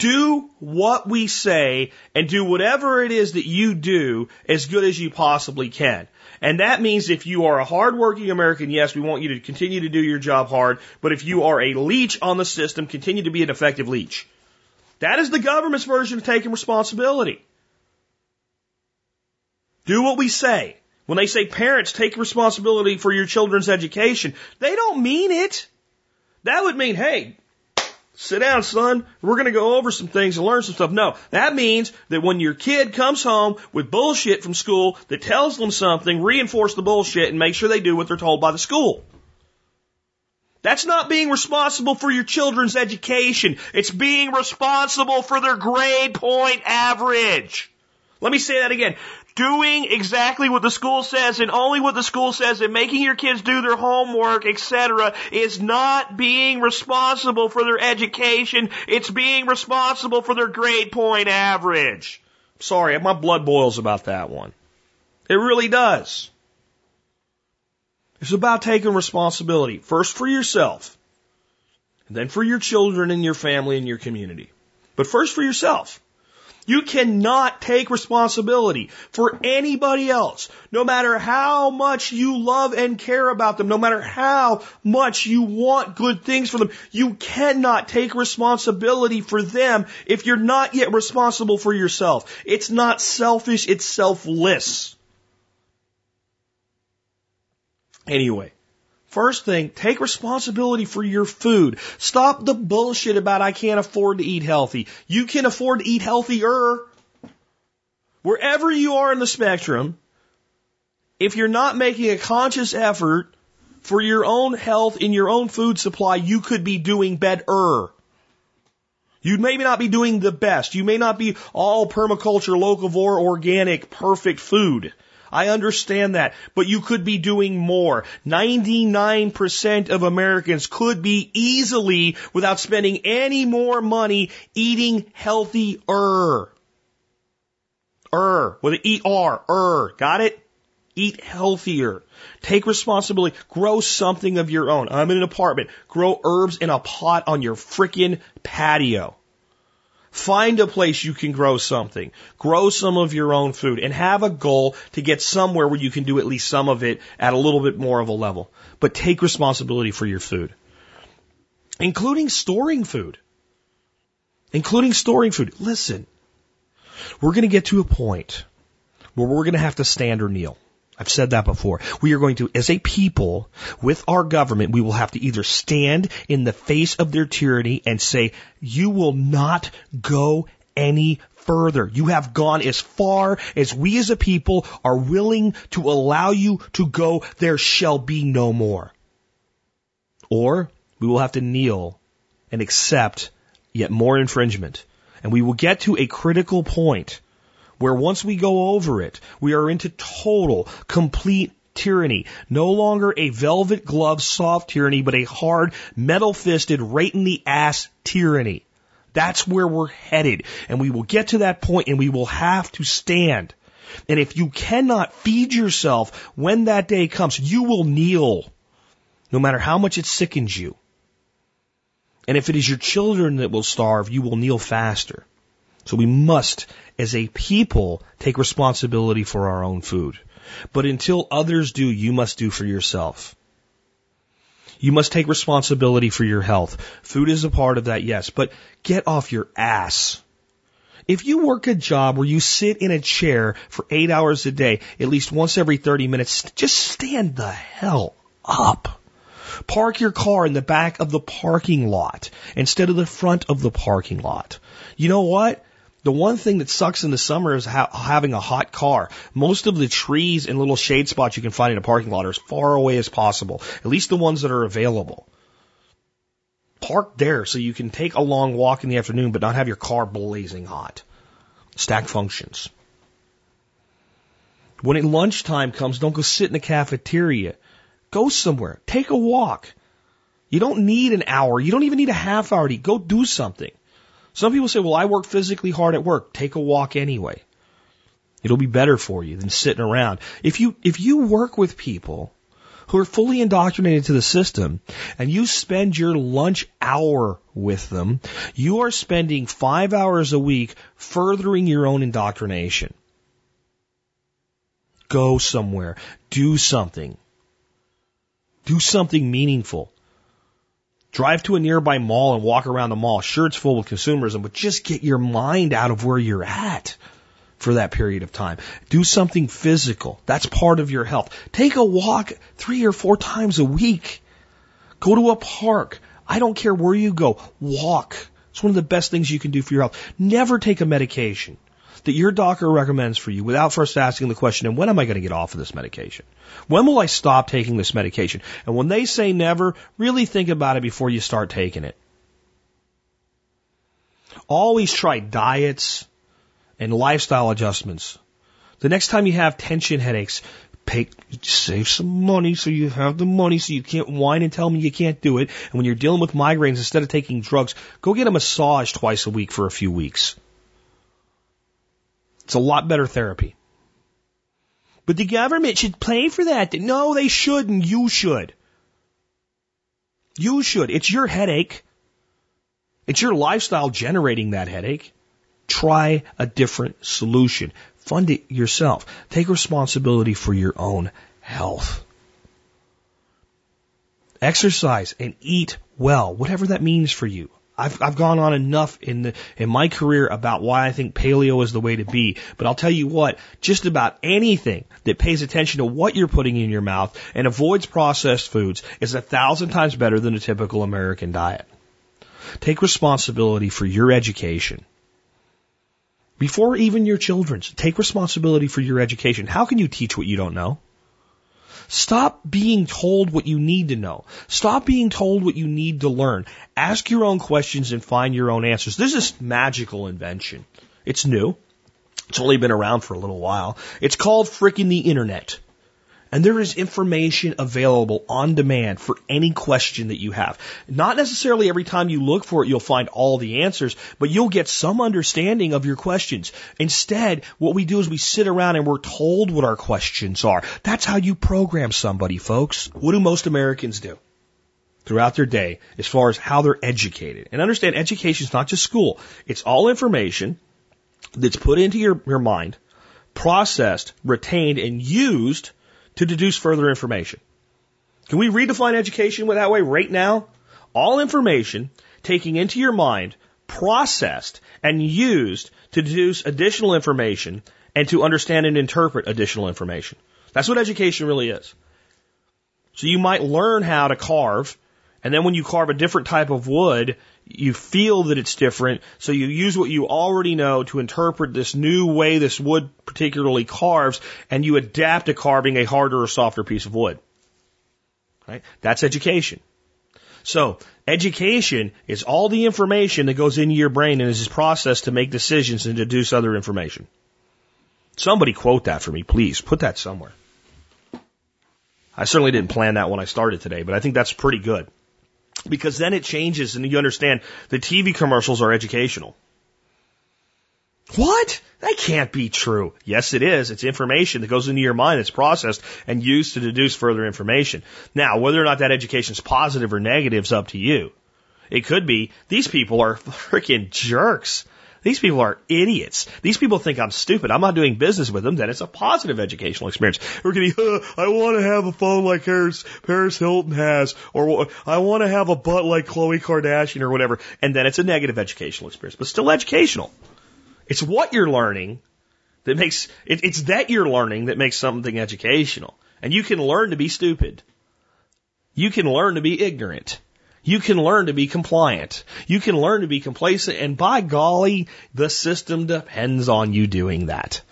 Do what we say and do whatever it is that you do as good as you possibly can. And that means if you are a hardworking American, yes, we want you to continue to do your job hard. But if you are a leech on the system, continue to be an effective leech. That is the government's version of taking responsibility. Do what we say. When they say parents take responsibility for your children's education, they don't mean it. That would mean, hey, Sit down, son. We're going to go over some things and learn some stuff. No, that means that when your kid comes home with bullshit from school that tells them something, reinforce the bullshit and make sure they do what they're told by the school. That's not being responsible for your children's education. It's being responsible for their grade point average. Let me say that again doing exactly what the school says and only what the school says and making your kids do their homework, etc., is not being responsible for their education. It's being responsible for their grade point average. Sorry, my blood boils about that one. It really does. It's about taking responsibility, first for yourself, and then for your children and your family and your community. But first for yourself. You cannot take responsibility for anybody else, no matter how much you love and care about them, no matter how much you want good things for them. You cannot take responsibility for them if you're not yet responsible for yourself. It's not selfish, it's selfless. Anyway, First thing, take responsibility for your food. Stop the bullshit about I can't afford to eat healthy. You can afford to eat healthier. Wherever you are in the spectrum, if you're not making a conscious effort for your own health in your own food supply, you could be doing better. You may not be doing the best. You may not be all permaculture, locavore, organic, perfect food. I understand that, but you could be doing more. 99% of Americans could be easily, without spending any more money, eating healthier. Er, with an E-R, er, got it? Eat healthier. Take responsibility. Grow something of your own. I'm in an apartment. Grow herbs in a pot on your frickin' patio. Find a place you can grow something. Grow some of your own food and have a goal to get somewhere where you can do at least some of it at a little bit more of a level. But take responsibility for your food. Including storing food. Including storing food. Listen, we're going to get to a point where we're going to have to stand or kneel. I've said that before. We are going to, as a people, with our government, we will have to either stand in the face of their tyranny and say, you will not go any further. You have gone as far as we as a people are willing to allow you to go. There shall be no more. Or we will have to kneel and accept yet more infringement. And we will get to a critical point where once we go over it, we are into total, complete tyranny. No longer a velvet glove soft tyranny, but a hard, metal fisted, right in the ass tyranny. That's where we're headed. And we will get to that point and we will have to stand. And if you cannot feed yourself when that day comes, you will kneel. No matter how much it sickens you. And if it is your children that will starve, you will kneel faster. So we must, as a people, take responsibility for our own food. But until others do, you must do for yourself. You must take responsibility for your health. Food is a part of that, yes, but get off your ass. If you work a job where you sit in a chair for eight hours a day, at least once every 30 minutes, just stand the hell up. Park your car in the back of the parking lot instead of the front of the parking lot. You know what? The one thing that sucks in the summer is ha- having a hot car. Most of the trees and little shade spots you can find in a parking lot are as far away as possible, at least the ones that are available. Park there so you can take a long walk in the afternoon but not have your car blazing hot. Stack functions. When lunchtime comes, don't go sit in the cafeteria. Go somewhere. Take a walk. You don't need an hour. You don't even need a half hour to eat. Go do something. Some people say, well, I work physically hard at work. Take a walk anyway. It'll be better for you than sitting around. If you, if you work with people who are fully indoctrinated to the system and you spend your lunch hour with them, you are spending five hours a week furthering your own indoctrination. Go somewhere. Do something. Do something meaningful. Drive to a nearby mall and walk around the mall. Sure, it's full of consumerism, but just get your mind out of where you're at for that period of time. Do something physical. That's part of your health. Take a walk three or four times a week. Go to a park. I don't care where you go. Walk. It's one of the best things you can do for your health. Never take a medication that your doctor recommends for you without first asking the question, and when am I going to get off of this medication? When will I stop taking this medication? And when they say never, really think about it before you start taking it. Always try diets and lifestyle adjustments. The next time you have tension headaches, pay, save some money so you have the money so you can't whine and tell me you can't do it. And when you're dealing with migraines, instead of taking drugs, go get a massage twice a week for a few weeks. It's a lot better therapy. But the government should pay for that. No, they shouldn't. You should. You should. It's your headache. It's your lifestyle generating that headache. Try a different solution. Fund it yourself. Take responsibility for your own health. Exercise and eat well, whatever that means for you. I've, I've gone on enough in the, in my career about why I think paleo is the way to be. But I'll tell you what, just about anything that pays attention to what you're putting in your mouth and avoids processed foods is a thousand times better than a typical American diet. Take responsibility for your education. Before even your children's, take responsibility for your education. How can you teach what you don't know? Stop being told what you need to know. Stop being told what you need to learn. Ask your own questions and find your own answers. This is magical invention. It's new. It's only been around for a little while. It's called fricking the internet. And there is information available on demand for any question that you have. Not necessarily every time you look for it, you'll find all the answers, but you'll get some understanding of your questions. Instead, what we do is we sit around and we're told what our questions are. That's how you program somebody, folks. What do most Americans do? Throughout their day, as far as how they're educated. And understand education is not just school. It's all information that's put into your, your mind, processed, retained, and used to deduce further information. Can we redefine education with that way right now? All information taking into your mind, processed, and used to deduce additional information and to understand and interpret additional information. That's what education really is. So you might learn how to carve, and then when you carve a different type of wood, you feel that it's different, so you use what you already know to interpret this new way this wood particularly carves, and you adapt to carving a harder or softer piece of wood. Right? That's education. So, education is all the information that goes into your brain and is processed to make decisions and deduce other information. Somebody quote that for me, please. Put that somewhere. I certainly didn't plan that when I started today, but I think that's pretty good. Because then it changes and you understand the TV commercials are educational. What? That can't be true. Yes, it is. It's information that goes into your mind that's processed and used to deduce further information. Now, whether or not that education is positive or negative is up to you. It could be these people are *laughs* freaking jerks. These people are idiots. These people think I'm stupid. I'm not doing business with them. Then it's a positive educational experience. We're uh, I want to have a phone like Paris, Paris Hilton has, or I want to have a butt like Khloe Kardashian or whatever. And then it's a negative educational experience, but still educational. It's what you're learning that makes, it, it's that you're learning that makes something educational. And you can learn to be stupid. You can learn to be ignorant. You can learn to be compliant. You can learn to be complacent. And by golly, the system depends on you doing that.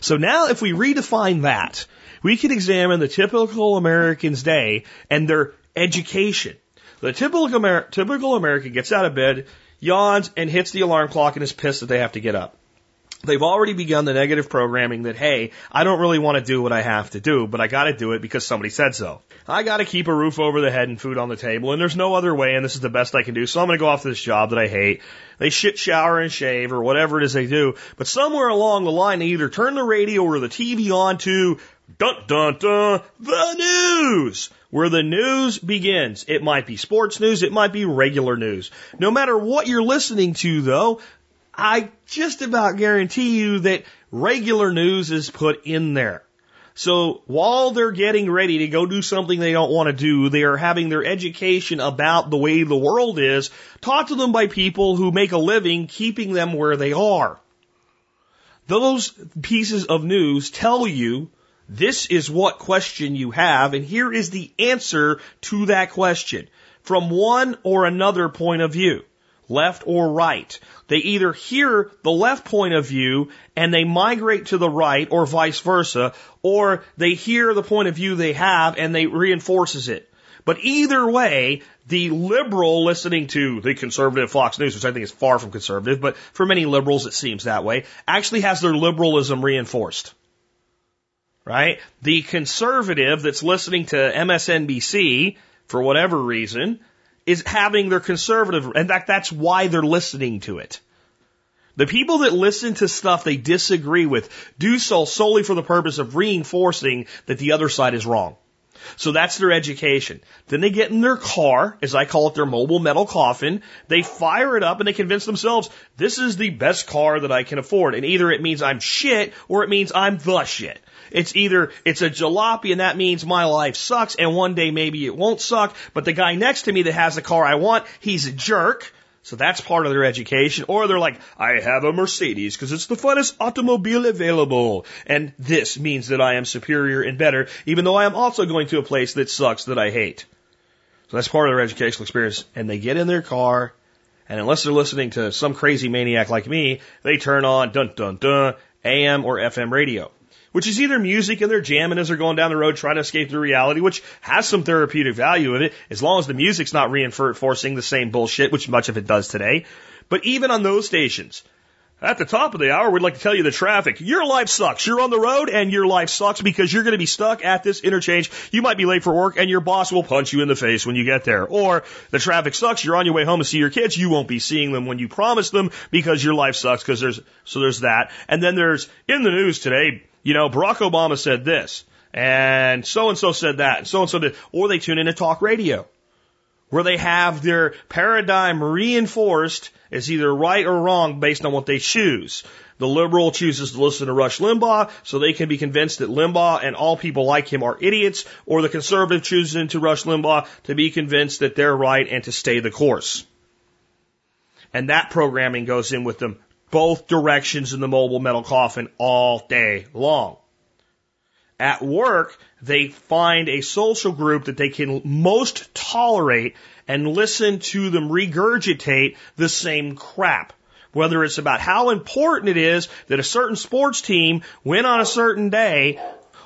So now if we redefine that, we can examine the typical American's day and their education. The typical, Amer- typical American gets out of bed, yawns, and hits the alarm clock and is pissed that they have to get up. They've already begun the negative programming that, hey, I don't really want to do what I have to do, but I got to do it because somebody said so. I got to keep a roof over the head and food on the table, and there's no other way, and this is the best I can do, so I'm going to go off to this job that I hate. They shit, shower, and shave, or whatever it is they do, but somewhere along the line, they either turn the radio or the TV on to dun dun dun the news where the news begins. It might be sports news, it might be regular news. No matter what you're listening to though, I just about guarantee you that regular news is put in there. So while they're getting ready to go do something they don't want to do, they are having their education about the way the world is taught to them by people who make a living keeping them where they are. Those pieces of news tell you this is what question you have and here is the answer to that question from one or another point of view left or right. They either hear the left point of view and they migrate to the right or vice versa, or they hear the point of view they have and they reinforces it. But either way, the liberal listening to the conservative Fox News, which I think is far from conservative, but for many liberals it seems that way, actually has their liberalism reinforced. Right? The conservative that's listening to MSNBC, for whatever reason, is having their conservative, in fact, that's why they're listening to it. The people that listen to stuff they disagree with do so solely for the purpose of reinforcing that the other side is wrong. So that's their education. Then they get in their car, as I call it their mobile metal coffin. They fire it up and they convince themselves this is the best car that I can afford. And either it means I'm shit or it means I'm the shit. It's either, it's a jalopy and that means my life sucks and one day maybe it won't suck, but the guy next to me that has the car I want, he's a jerk. So that's part of their education. Or they're like, I have a Mercedes because it's the funnest automobile available. And this means that I am superior and better, even though I am also going to a place that sucks that I hate. So that's part of their educational experience. And they get in their car, and unless they're listening to some crazy maniac like me, they turn on dun dun dun AM or FM radio which is either music and they're jamming as they're going down the road trying to escape the reality, which has some therapeutic value in it, as long as the music's not reinforcing the same bullshit, which much of it does today. But even on those stations, at the top of the hour, we'd like to tell you the traffic. Your life sucks. You're on the road and your life sucks because you're going to be stuck at this interchange. You might be late for work and your boss will punch you in the face when you get there. Or the traffic sucks. You're on your way home to see your kids. You won't be seeing them when you promised them because your life sucks because there's, so there's that. And then there's in the news today, you know, Barack Obama said this, and so and so said that, and so and so did, or they tune in to talk radio, where they have their paradigm reinforced as either right or wrong based on what they choose. The liberal chooses to listen to Rush Limbaugh so they can be convinced that Limbaugh and all people like him are idiots, or the conservative chooses to Rush Limbaugh to be convinced that they're right and to stay the course. And that programming goes in with them both directions in the mobile metal coffin all day long. At work, they find a social group that they can most tolerate and listen to them regurgitate the same crap. Whether it's about how important it is that a certain sports team win on a certain day,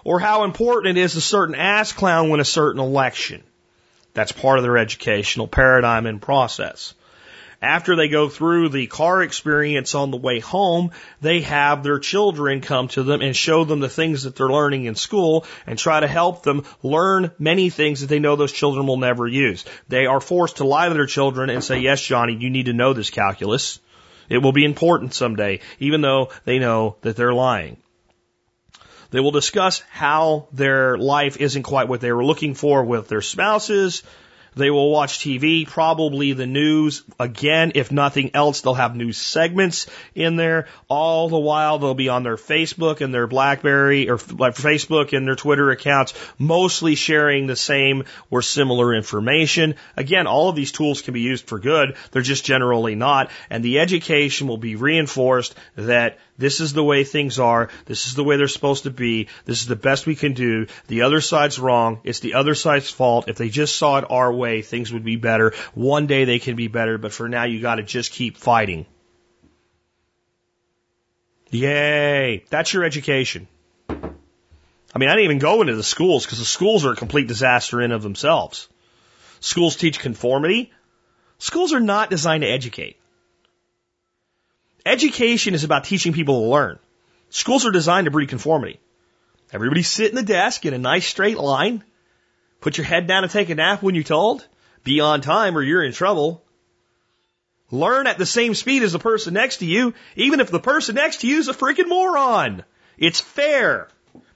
or how important it is a certain ass clown win a certain election. That's part of their educational paradigm and process. After they go through the car experience on the way home, they have their children come to them and show them the things that they're learning in school and try to help them learn many things that they know those children will never use. They are forced to lie to their children and say, yes, Johnny, you need to know this calculus. It will be important someday, even though they know that they're lying. They will discuss how their life isn't quite what they were looking for with their spouses, they will watch TV, probably the news. Again, if nothing else, they'll have news segments in there. All the while, they'll be on their Facebook and their Blackberry or Facebook and their Twitter accounts, mostly sharing the same or similar information. Again, all of these tools can be used for good. They're just generally not. And the education will be reinforced that this is the way things are. This is the way they're supposed to be. This is the best we can do. The other side's wrong. It's the other side's fault. If they just saw it our way, things would be better. One day they can be better, but for now you gotta just keep fighting. Yay! That's your education. I mean, I didn't even go into the schools because the schools are a complete disaster in of themselves. Schools teach conformity. Schools are not designed to educate. Education is about teaching people to learn. Schools are designed to breed conformity. Everybody sit in the desk in a nice straight line. Put your head down and take a nap when you're told. Be on time or you're in trouble. Learn at the same speed as the person next to you, even if the person next to you is a freaking moron. It's fair.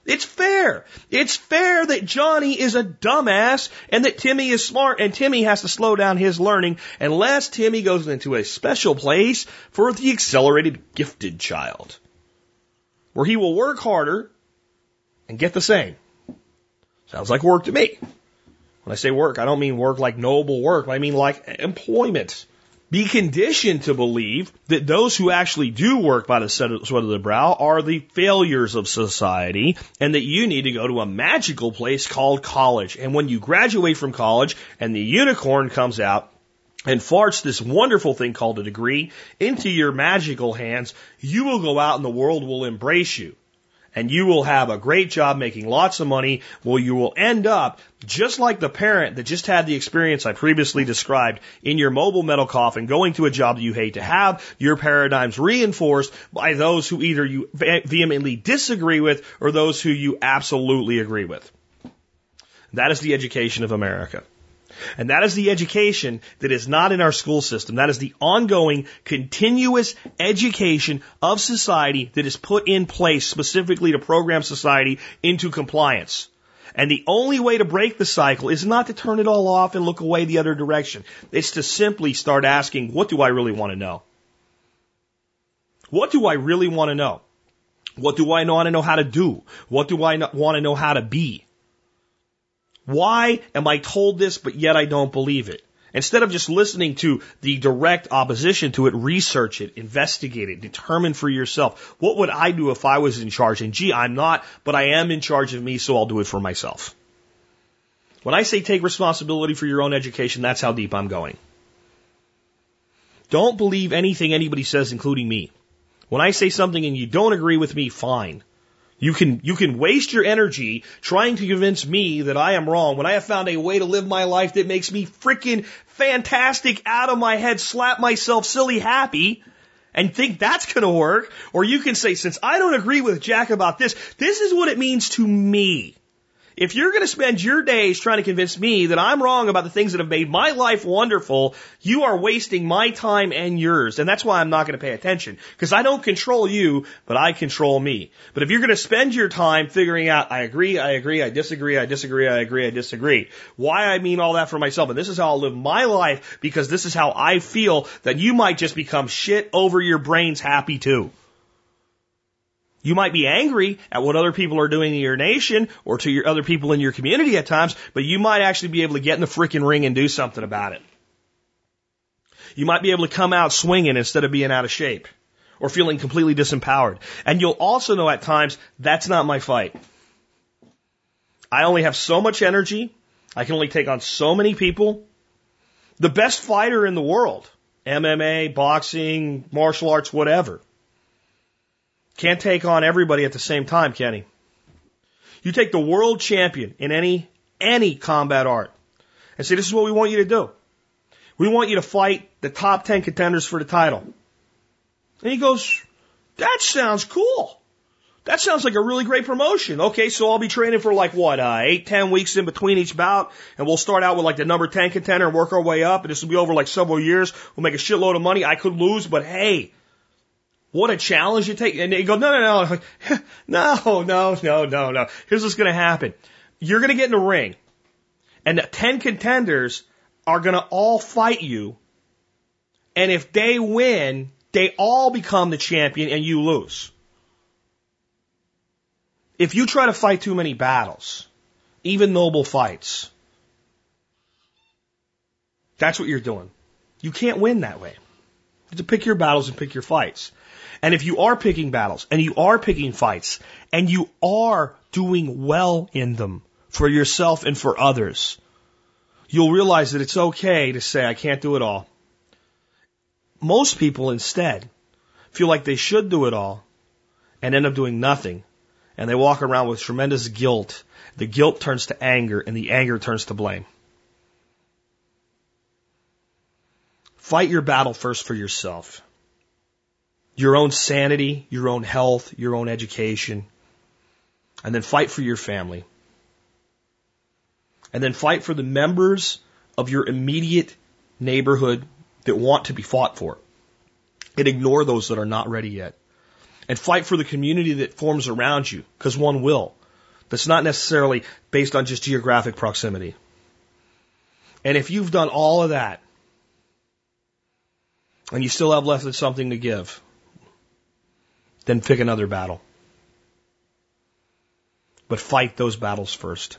It's fair. It's fair that Johnny is a dumbass and that Timmy is smart and Timmy has to slow down his learning unless Timmy goes into a special place for the accelerated gifted child where he will work harder and get the same. Sounds like work to me. When I say work, I don't mean work like noble work. I mean like employment be conditioned to believe that those who actually do work by the sweat of the brow are the failures of society and that you need to go to a magical place called college. And when you graduate from college and the unicorn comes out, and farts this wonderful thing called a degree into your magical hands, you will go out and the world will embrace you and you will have a great job making lots of money. Well, you will end up just like the parent that just had the experience I previously described in your mobile metal coffin, going to a job that you hate to have, your paradigms reinforced by those who either you vehemently disagree with or those who you absolutely agree with. That is the education of America. And that is the education that is not in our school system. That is the ongoing, continuous education of society that is put in place specifically to program society into compliance. And the only way to break the cycle is not to turn it all off and look away the other direction. It's to simply start asking, what do I really want to know? What do I really want to know? What do I want to know how to do? What do I want to know how to be? Why am I told this, but yet I don't believe it? Instead of just listening to the direct opposition to it, research it, investigate it, determine for yourself. What would I do if I was in charge? And gee, I'm not, but I am in charge of me, so I'll do it for myself. When I say take responsibility for your own education, that's how deep I'm going. Don't believe anything anybody says, including me. When I say something and you don't agree with me, fine. You can, you can waste your energy trying to convince me that I am wrong when I have found a way to live my life that makes me freaking fantastic out of my head, slap myself silly happy and think that's going to work. Or you can say, since I don't agree with Jack about this, this is what it means to me. If you're going to spend your days trying to convince me that I'm wrong about the things that have made my life wonderful, you are wasting my time and yours. And that's why I'm not going to pay attention. Because I don't control you, but I control me. But if you're going to spend your time figuring out, I agree, I agree, I disagree, I disagree, I agree, I disagree, why I mean all that for myself, and this is how I'll live my life because this is how I feel, then you might just become shit over your brains happy too. You might be angry at what other people are doing in your nation or to your other people in your community at times, but you might actually be able to get in the freaking ring and do something about it. You might be able to come out swinging instead of being out of shape or feeling completely disempowered. And you'll also know at times that's not my fight. I only have so much energy. I can only take on so many people. The best fighter in the world, MMA, boxing, martial arts, whatever, can't take on everybody at the same time, Kenny. You take the world champion in any, any combat art and say, this is what we want you to do. We want you to fight the top 10 contenders for the title. And he goes, that sounds cool. That sounds like a really great promotion. Okay, so I'll be training for like what, uh, eight, ten weeks in between each bout, and we'll start out with like the number 10 contender and work our way up, and this will be over like several years. We'll make a shitload of money. I could lose, but hey, what a challenge you take. And they go, no, no, no. Like, *laughs* no, no, no, no, no. Here's what's going to happen. You're going to get in a ring and 10 contenders are going to all fight you. And if they win, they all become the champion and you lose. If you try to fight too many battles, even noble fights, that's what you're doing. You can't win that way. You have to pick your battles and pick your fights. And if you are picking battles and you are picking fights and you are doing well in them for yourself and for others, you'll realize that it's okay to say, I can't do it all. Most people instead feel like they should do it all and end up doing nothing. And they walk around with tremendous guilt. The guilt turns to anger and the anger turns to blame. Fight your battle first for yourself your own sanity, your own health, your own education, and then fight for your family. And then fight for the members of your immediate neighborhood that want to be fought for. And ignore those that are not ready yet. And fight for the community that forms around you, because one will. That's not necessarily based on just geographic proximity. And if you've done all of that, and you still have left something to give, then pick another battle. But fight those battles first.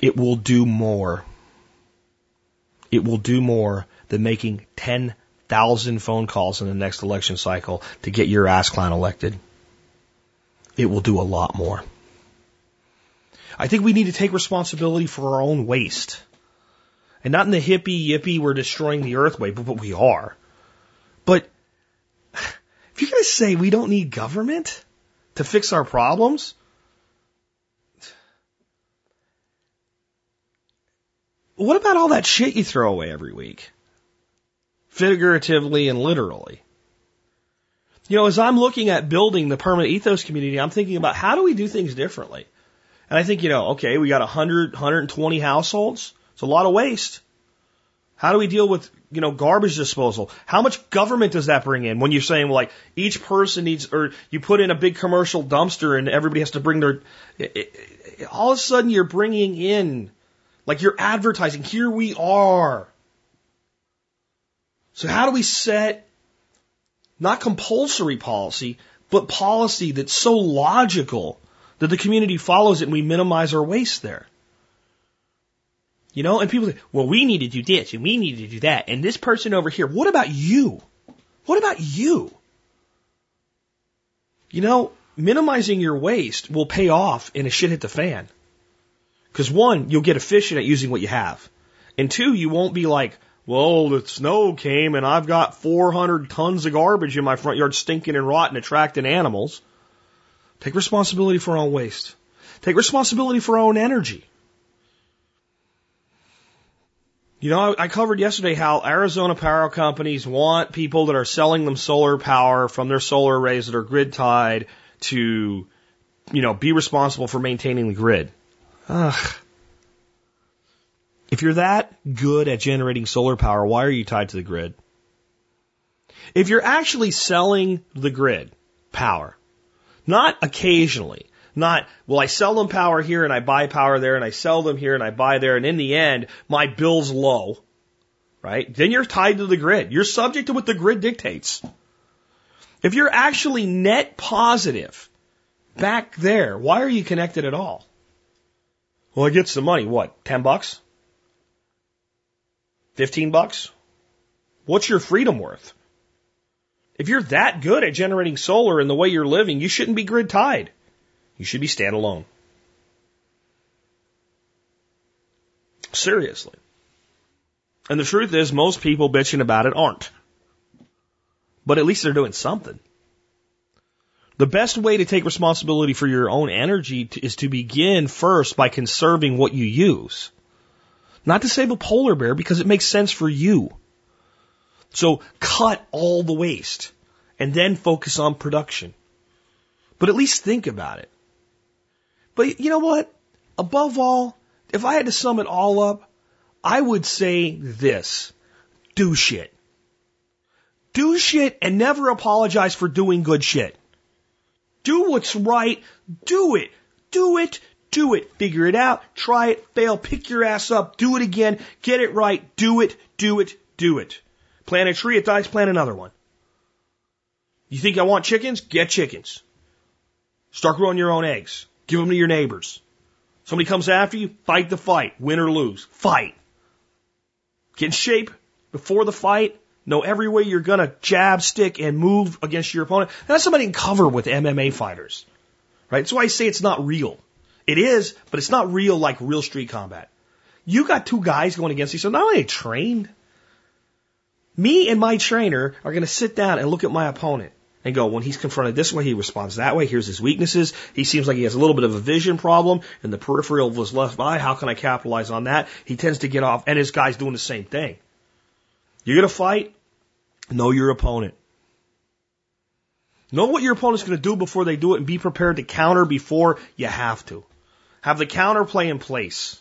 It will do more. It will do more than making 10,000 phone calls in the next election cycle to get your ass clown elected. It will do a lot more. I think we need to take responsibility for our own waste. And not in the hippie yippie, we're destroying the earth way, but, but we are. But if you're going to say we don't need government to fix our problems, what about all that shit you throw away every week? Figuratively and literally. You know, as I'm looking at building the permanent ethos community, I'm thinking about how do we do things differently? And I think, you know, okay, we got 100, 120 households. It's a lot of waste. How do we deal with, you know, garbage disposal? How much government does that bring in when you're saying, well, like, each person needs, or you put in a big commercial dumpster and everybody has to bring their, it, it, all of a sudden you're bringing in, like, you're advertising, here we are. So how do we set not compulsory policy, but policy that's so logical that the community follows it and we minimize our waste there? You know, and people say, well, we need to do this and we need to do that. And this person over here, what about you? What about you? You know, minimizing your waste will pay off in a shit hit the fan. Because one, you'll get efficient at using what you have. And two, you won't be like, well, the snow came and I've got 400 tons of garbage in my front yard stinking and rotting, attracting animals. Take responsibility for our own waste. Take responsibility for our own energy. You know, I covered yesterday how Arizona power companies want people that are selling them solar power from their solar arrays that are grid tied to, you know, be responsible for maintaining the grid. Ugh. If you're that good at generating solar power, why are you tied to the grid? If you're actually selling the grid power, not occasionally, not, well, I sell them power here and I buy power there and I sell them here and I buy there and in the end, my bill's low, right? Then you're tied to the grid. You're subject to what the grid dictates. If you're actually net positive back there, why are you connected at all? Well, it gets the money. What? 10 bucks? 15 bucks? What's your freedom worth? If you're that good at generating solar in the way you're living, you shouldn't be grid tied. You should be standalone. Seriously. And the truth is, most people bitching about it aren't. But at least they're doing something. The best way to take responsibility for your own energy is to begin first by conserving what you use. Not to save a polar bear because it makes sense for you. So cut all the waste and then focus on production. But at least think about it. But you know what? Above all, if I had to sum it all up, I would say this. Do shit. Do shit and never apologize for doing good shit. Do what's right. Do it. Do it. Do it. Figure it out. Try it. Fail. Pick your ass up. Do it again. Get it right. Do it. Do it. Do it. Plant a tree. It dies. Plant another one. You think I want chickens? Get chickens. Start growing your own eggs. Give them to your neighbors. Somebody comes after you, fight the fight. Win or lose. Fight. Get in shape before the fight. Know every way you're gonna jab, stick, and move against your opponent. That's somebody in cover with MMA fighters. Right? That's why I say it's not real. It is, but it's not real like real street combat. You got two guys going against each other. Not only trained. Me and my trainer are gonna sit down and look at my opponent and go, when he's confronted this way, he responds that way. Here's his weaknesses. He seems like he has a little bit of a vision problem and the peripheral was left by. How can I capitalize on that? He tends to get off and his guy's doing the same thing. You're going to fight? Know your opponent. Know what your opponent's going to do before they do it and be prepared to counter before you have to. Have the counter play in place.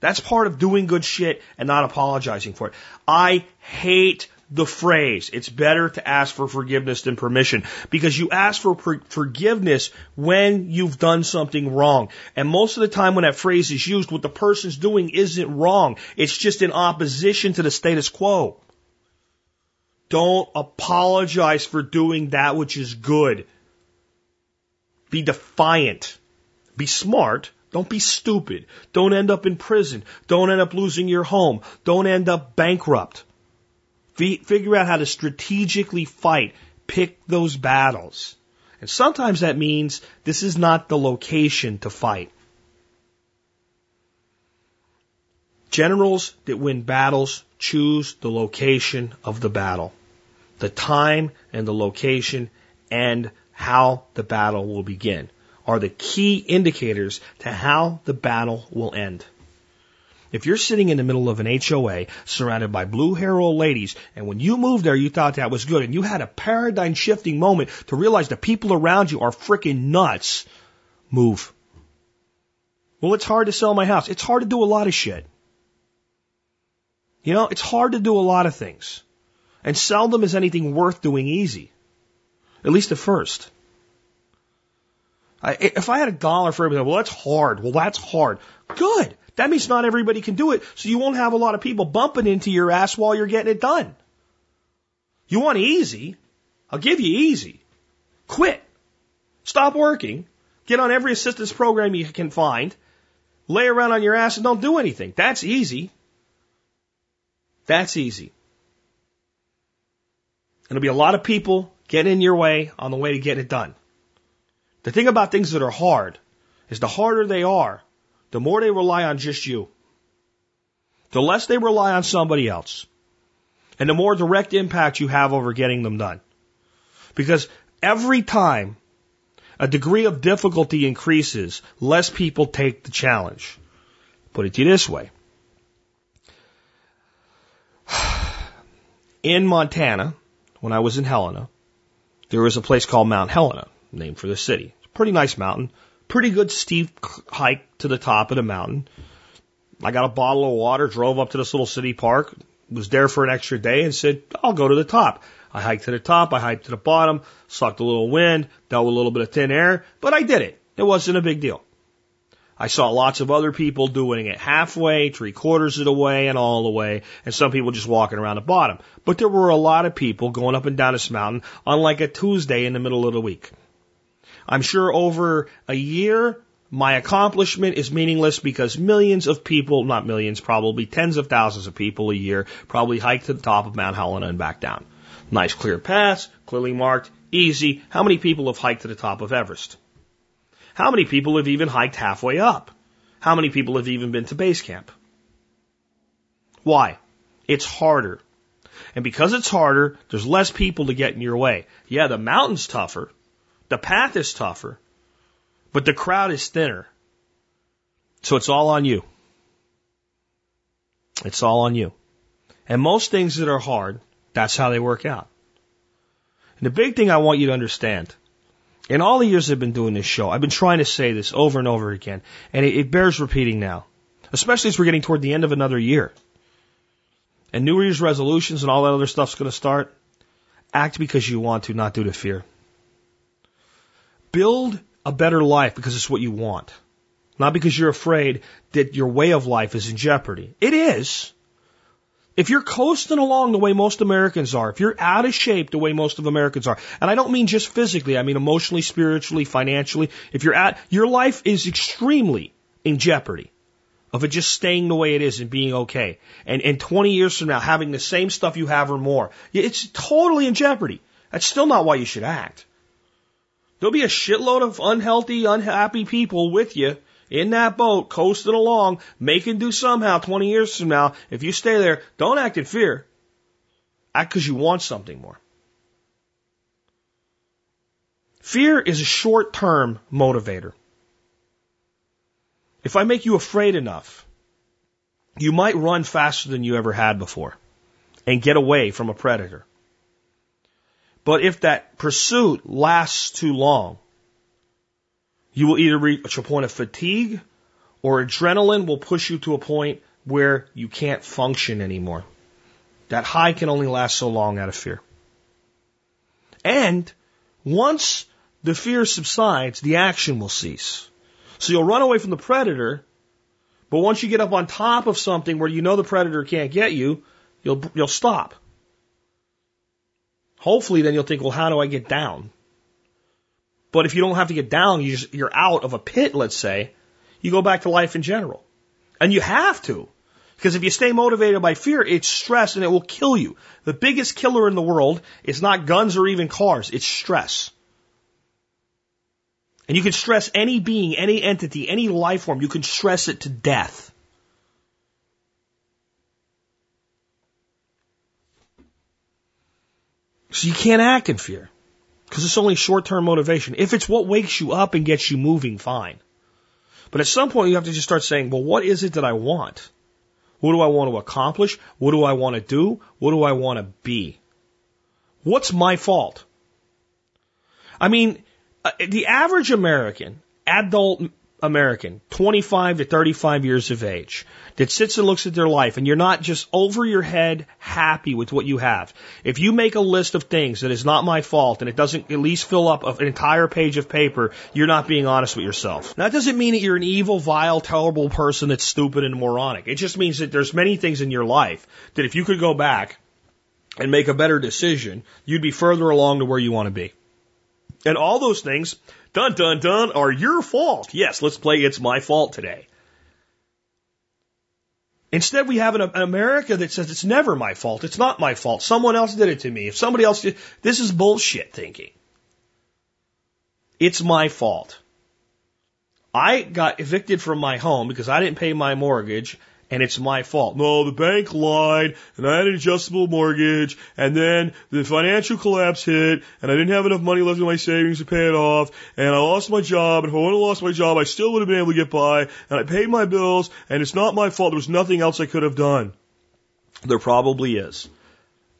That's part of doing good shit and not apologizing for it. I hate the phrase, it's better to ask for forgiveness than permission because you ask for per- forgiveness when you've done something wrong. And most of the time when that phrase is used, what the person's doing isn't wrong. It's just in opposition to the status quo. Don't apologize for doing that which is good. Be defiant. Be smart. Don't be stupid. Don't end up in prison. Don't end up losing your home. Don't end up bankrupt figure out how to strategically fight. Pick those battles. And sometimes that means this is not the location to fight. Generals that win battles choose the location of the battle, the time and the location and how the battle will begin are the key indicators to how the battle will end. If you're sitting in the middle of an HOA surrounded by blue hair old ladies, and when you moved there, you thought that was good, and you had a paradigm shifting moment to realize the people around you are freaking nuts, move. Well, it's hard to sell my house. It's hard to do a lot of shit. You know, it's hard to do a lot of things. And seldom is anything worth doing easy. At least at first. I, if I had a dollar for everything, well, that's hard. Well, that's hard. Good. That means not everybody can do it, so you won't have a lot of people bumping into your ass while you're getting it done. You want easy? I'll give you easy. Quit. Stop working. Get on every assistance program you can find. Lay around on your ass and don't do anything. That's easy. That's easy. There'll be a lot of people getting in your way on the way to getting it done. The thing about things that are hard is the harder they are, the more they rely on just you. The less they rely on somebody else. And the more direct impact you have over getting them done. Because every time a degree of difficulty increases, less people take the challenge. Put it to you this way. *sighs* In Montana, when I was in Helena, there was a place called Mount Helena, named for the city. Pretty nice mountain. Pretty good steep hike to the top of the mountain. I got a bottle of water, drove up to this little city park, was there for an extra day and said, I'll go to the top. I hiked to the top, I hiked to the bottom, sucked a little wind, dealt with a little bit of thin air, but I did it. It wasn't a big deal. I saw lots of other people doing it halfway, three quarters of the way, and all the way, and some people just walking around the bottom. But there were a lot of people going up and down this mountain on like a Tuesday in the middle of the week. I'm sure over a year, my accomplishment is meaningless because millions of people, not millions, probably tens of thousands of people a year probably hike to the top of Mount Helena and back down. Nice clear paths, clearly marked, easy. How many people have hiked to the top of Everest? How many people have even hiked halfway up? How many people have even been to base camp? Why? It's harder. And because it's harder, there's less people to get in your way. Yeah, the mountain's tougher, the path is tougher, but the crowd is thinner. So it's all on you. It's all on you. And most things that are hard, that's how they work out. And the big thing I want you to understand, in all the years I've been doing this show, I've been trying to say this over and over again, and it, it bears repeating now, especially as we're getting toward the end of another year. And New Year's resolutions and all that other stuff's going to start. Act because you want to, not due to fear. Build a better life because it's what you want. Not because you're afraid that your way of life is in jeopardy. It is. If you're coasting along the way most Americans are, if you're out of shape the way most of Americans are, and I don't mean just physically, I mean emotionally, spiritually, financially, if you're at, your life is extremely in jeopardy of it just staying the way it is and being okay. And, and 20 years from now, having the same stuff you have or more, it's totally in jeopardy. That's still not why you should act. There'll be a shitload of unhealthy, unhappy people with you in that boat, coasting along, making do somehow 20 years from now. If you stay there, don't act in fear. Act because you want something more. Fear is a short term motivator. If I make you afraid enough, you might run faster than you ever had before and get away from a predator. But if that pursuit lasts too long, you will either reach a point of fatigue or adrenaline will push you to a point where you can't function anymore. That high can only last so long out of fear. And once the fear subsides, the action will cease. So you'll run away from the predator, but once you get up on top of something where you know the predator can't get you, you'll, you'll stop. Hopefully then you'll think, well, how do I get down? But if you don't have to get down, you just, you're out of a pit, let's say, you go back to life in general. And you have to. Because if you stay motivated by fear, it's stress and it will kill you. The biggest killer in the world is not guns or even cars, it's stress. And you can stress any being, any entity, any life form, you can stress it to death. So you can't act in fear because it's only short term motivation. If it's what wakes you up and gets you moving, fine. But at some point, you have to just start saying, well, what is it that I want? What do I want to accomplish? What do I want to do? What do I want to be? What's my fault? I mean, uh, the average American, adult American, 25 to 35 years of age, that sits and looks at their life and you're not just over your head happy with what you have. If you make a list of things that is not my fault and it doesn't at least fill up an entire page of paper, you're not being honest with yourself. Now, That doesn't mean that you're an evil, vile, terrible person that's stupid and moronic. It just means that there's many things in your life that if you could go back and make a better decision, you'd be further along to where you want to be. And all those things, dun dun dun, are your fault. Yes, let's play It's My Fault today. Instead, we have an, an, America that says it's never my fault. It's not my fault. Someone else did it to me. If somebody else did, this is bullshit thinking. It's my fault. I got evicted from my home because I didn't pay my mortgage and it's my fault. No, the bank lied, and I had an adjustable mortgage, and then the financial collapse hit, and I didn't have enough money left in my savings to pay it off, and I lost my job, and if I wouldn't have lost my job, I still would have been able to get by, and I paid my bills, and it's not my fault. There was nothing else I could have done. There probably is.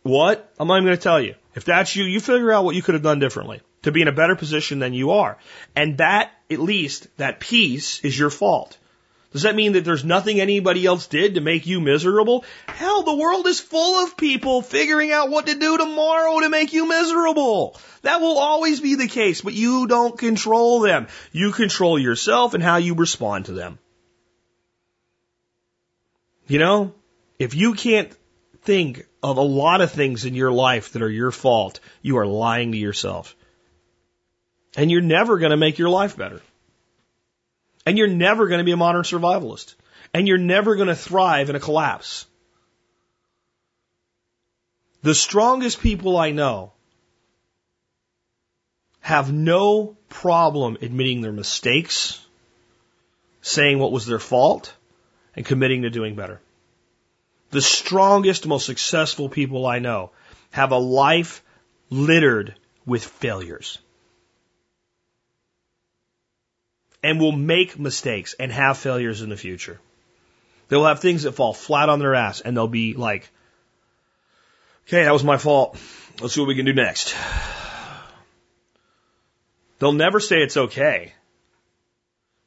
What? I'm not even going to tell you. If that's you, you figure out what you could have done differently to be in a better position than you are. And that, at least, that piece is your fault. Does that mean that there's nothing anybody else did to make you miserable? Hell, the world is full of people figuring out what to do tomorrow to make you miserable. That will always be the case, but you don't control them. You control yourself and how you respond to them. You know, if you can't think of a lot of things in your life that are your fault, you are lying to yourself. And you're never going to make your life better. And you're never going to be a modern survivalist. And you're never going to thrive in a collapse. The strongest people I know have no problem admitting their mistakes, saying what was their fault, and committing to doing better. The strongest, most successful people I know have a life littered with failures and will make mistakes and have failures in the future. They'll have things that fall flat on their ass and they'll be like, okay, that was my fault. Let's see what we can do next. They'll never say it's okay,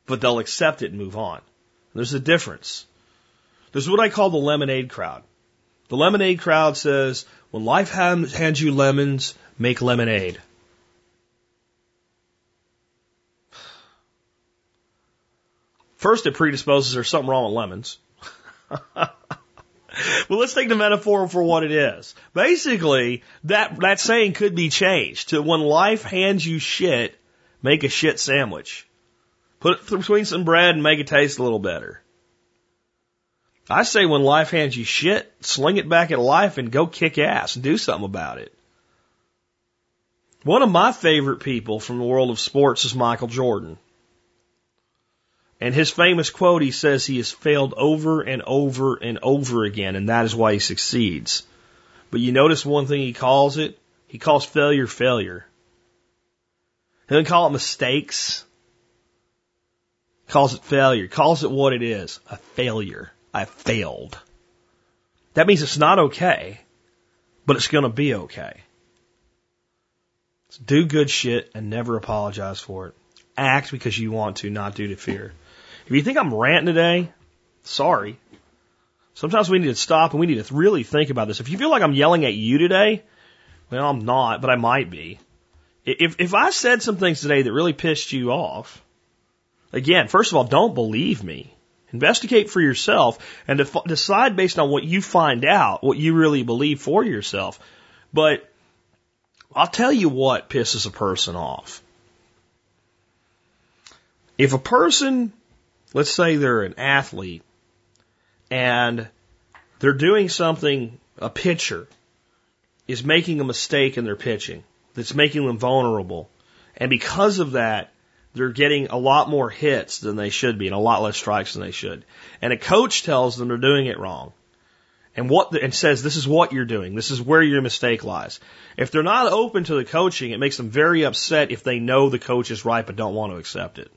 but they'll accept it and move on. There's a difference. There's what I call the lemonade crowd. The lemonade crowd says, when life hands you lemons, make lemonade. First, it predisposes there's something wrong with lemons. *laughs* well, let's take the metaphor for what it is. Basically, that, that saying could be changed to when life hands you shit, make a shit sandwich. Put it between some bread and make it taste a little better. I say when life hands you shit, sling it back at life and go kick ass and do something about it. One of my favorite people from the world of sports is Michael Jordan. And his famous quote, he says he has failed over and over and over again, and that is why he succeeds. But you notice one thing he calls it? He calls failure failure. He doesn't call it mistakes. He calls it failure. He calls it what it is. A failure. I failed. That means it's not okay, but it's gonna be okay. So do good shit and never apologize for it. Act because you want to, not due to fear. If you think I'm ranting today, sorry. Sometimes we need to stop and we need to really think about this. If you feel like I'm yelling at you today, well, I'm not, but I might be. If, if I said some things today that really pissed you off, again, first of all, don't believe me. Investigate for yourself and def- decide based on what you find out, what you really believe for yourself. But I'll tell you what pisses a person off. If a person let's say they're an athlete and they're doing something, a pitcher is making a mistake in their pitching that's making them vulnerable. And because of that, they're getting a lot more hits than they should be and a lot less strikes than they should. And a coach tells them they're doing it wrong. And what the, and says this is what you're doing. This is where your mistake lies. If they're not open to the coaching, it makes them very upset if they know the coach is right but don't want to accept it.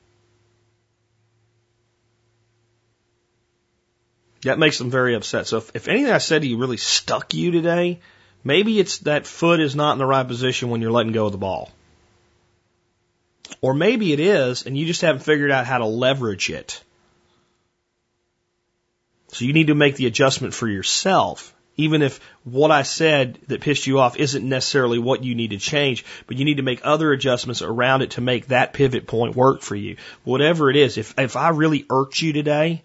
That makes them very upset. So if, if anything I said to you really stuck you today, maybe it's that foot is not in the right position when you're letting go of the ball. Or maybe it is, and you just haven't figured out how to leverage it. So you need to make the adjustment for yourself. Even if what I said that pissed you off isn't necessarily what you need to change, but you need to make other adjustments around it to make that pivot point work for you. Whatever it is, if, if I really irked you today,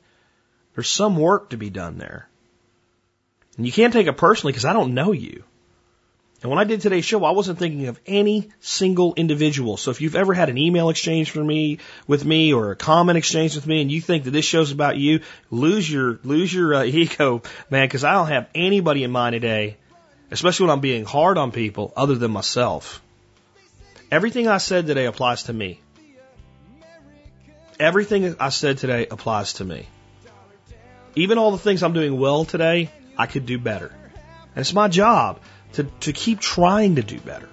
there's some work to be done there. And you can't take it personally because I don't know you. And when I did today's show, I wasn't thinking of any single individual. So if you've ever had an email exchange for me with me or a comment exchange with me, and you think that this show's about you, lose your lose your uh, *laughs* ego, man, because I don't have anybody in mind today, especially when I'm being hard on people, other than myself. Everything I said today applies to me. Everything I said today applies to me. Even all the things I'm doing well today, I could do better. And it's my job to, to keep trying to do better.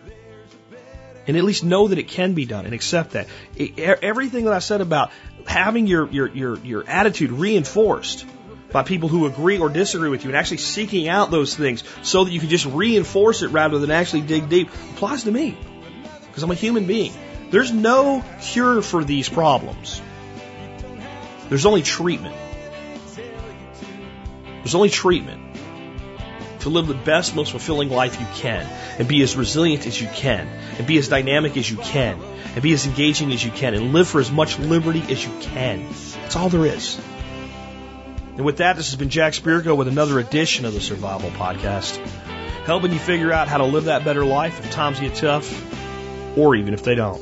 And at least know that it can be done and accept that. It, everything that I said about having your, your, your, your attitude reinforced by people who agree or disagree with you and actually seeking out those things so that you can just reinforce it rather than actually dig deep applies to me. Because I'm a human being. There's no cure for these problems. There's only treatment. There's only treatment to live the best, most fulfilling life you can and be as resilient as you can and be as dynamic as you can and be as engaging as you can and live for as much liberty as you can. That's all there is. And with that, this has been Jack Spirko with another edition of the Survival Podcast, helping you figure out how to live that better life if times get tough or even if they don't.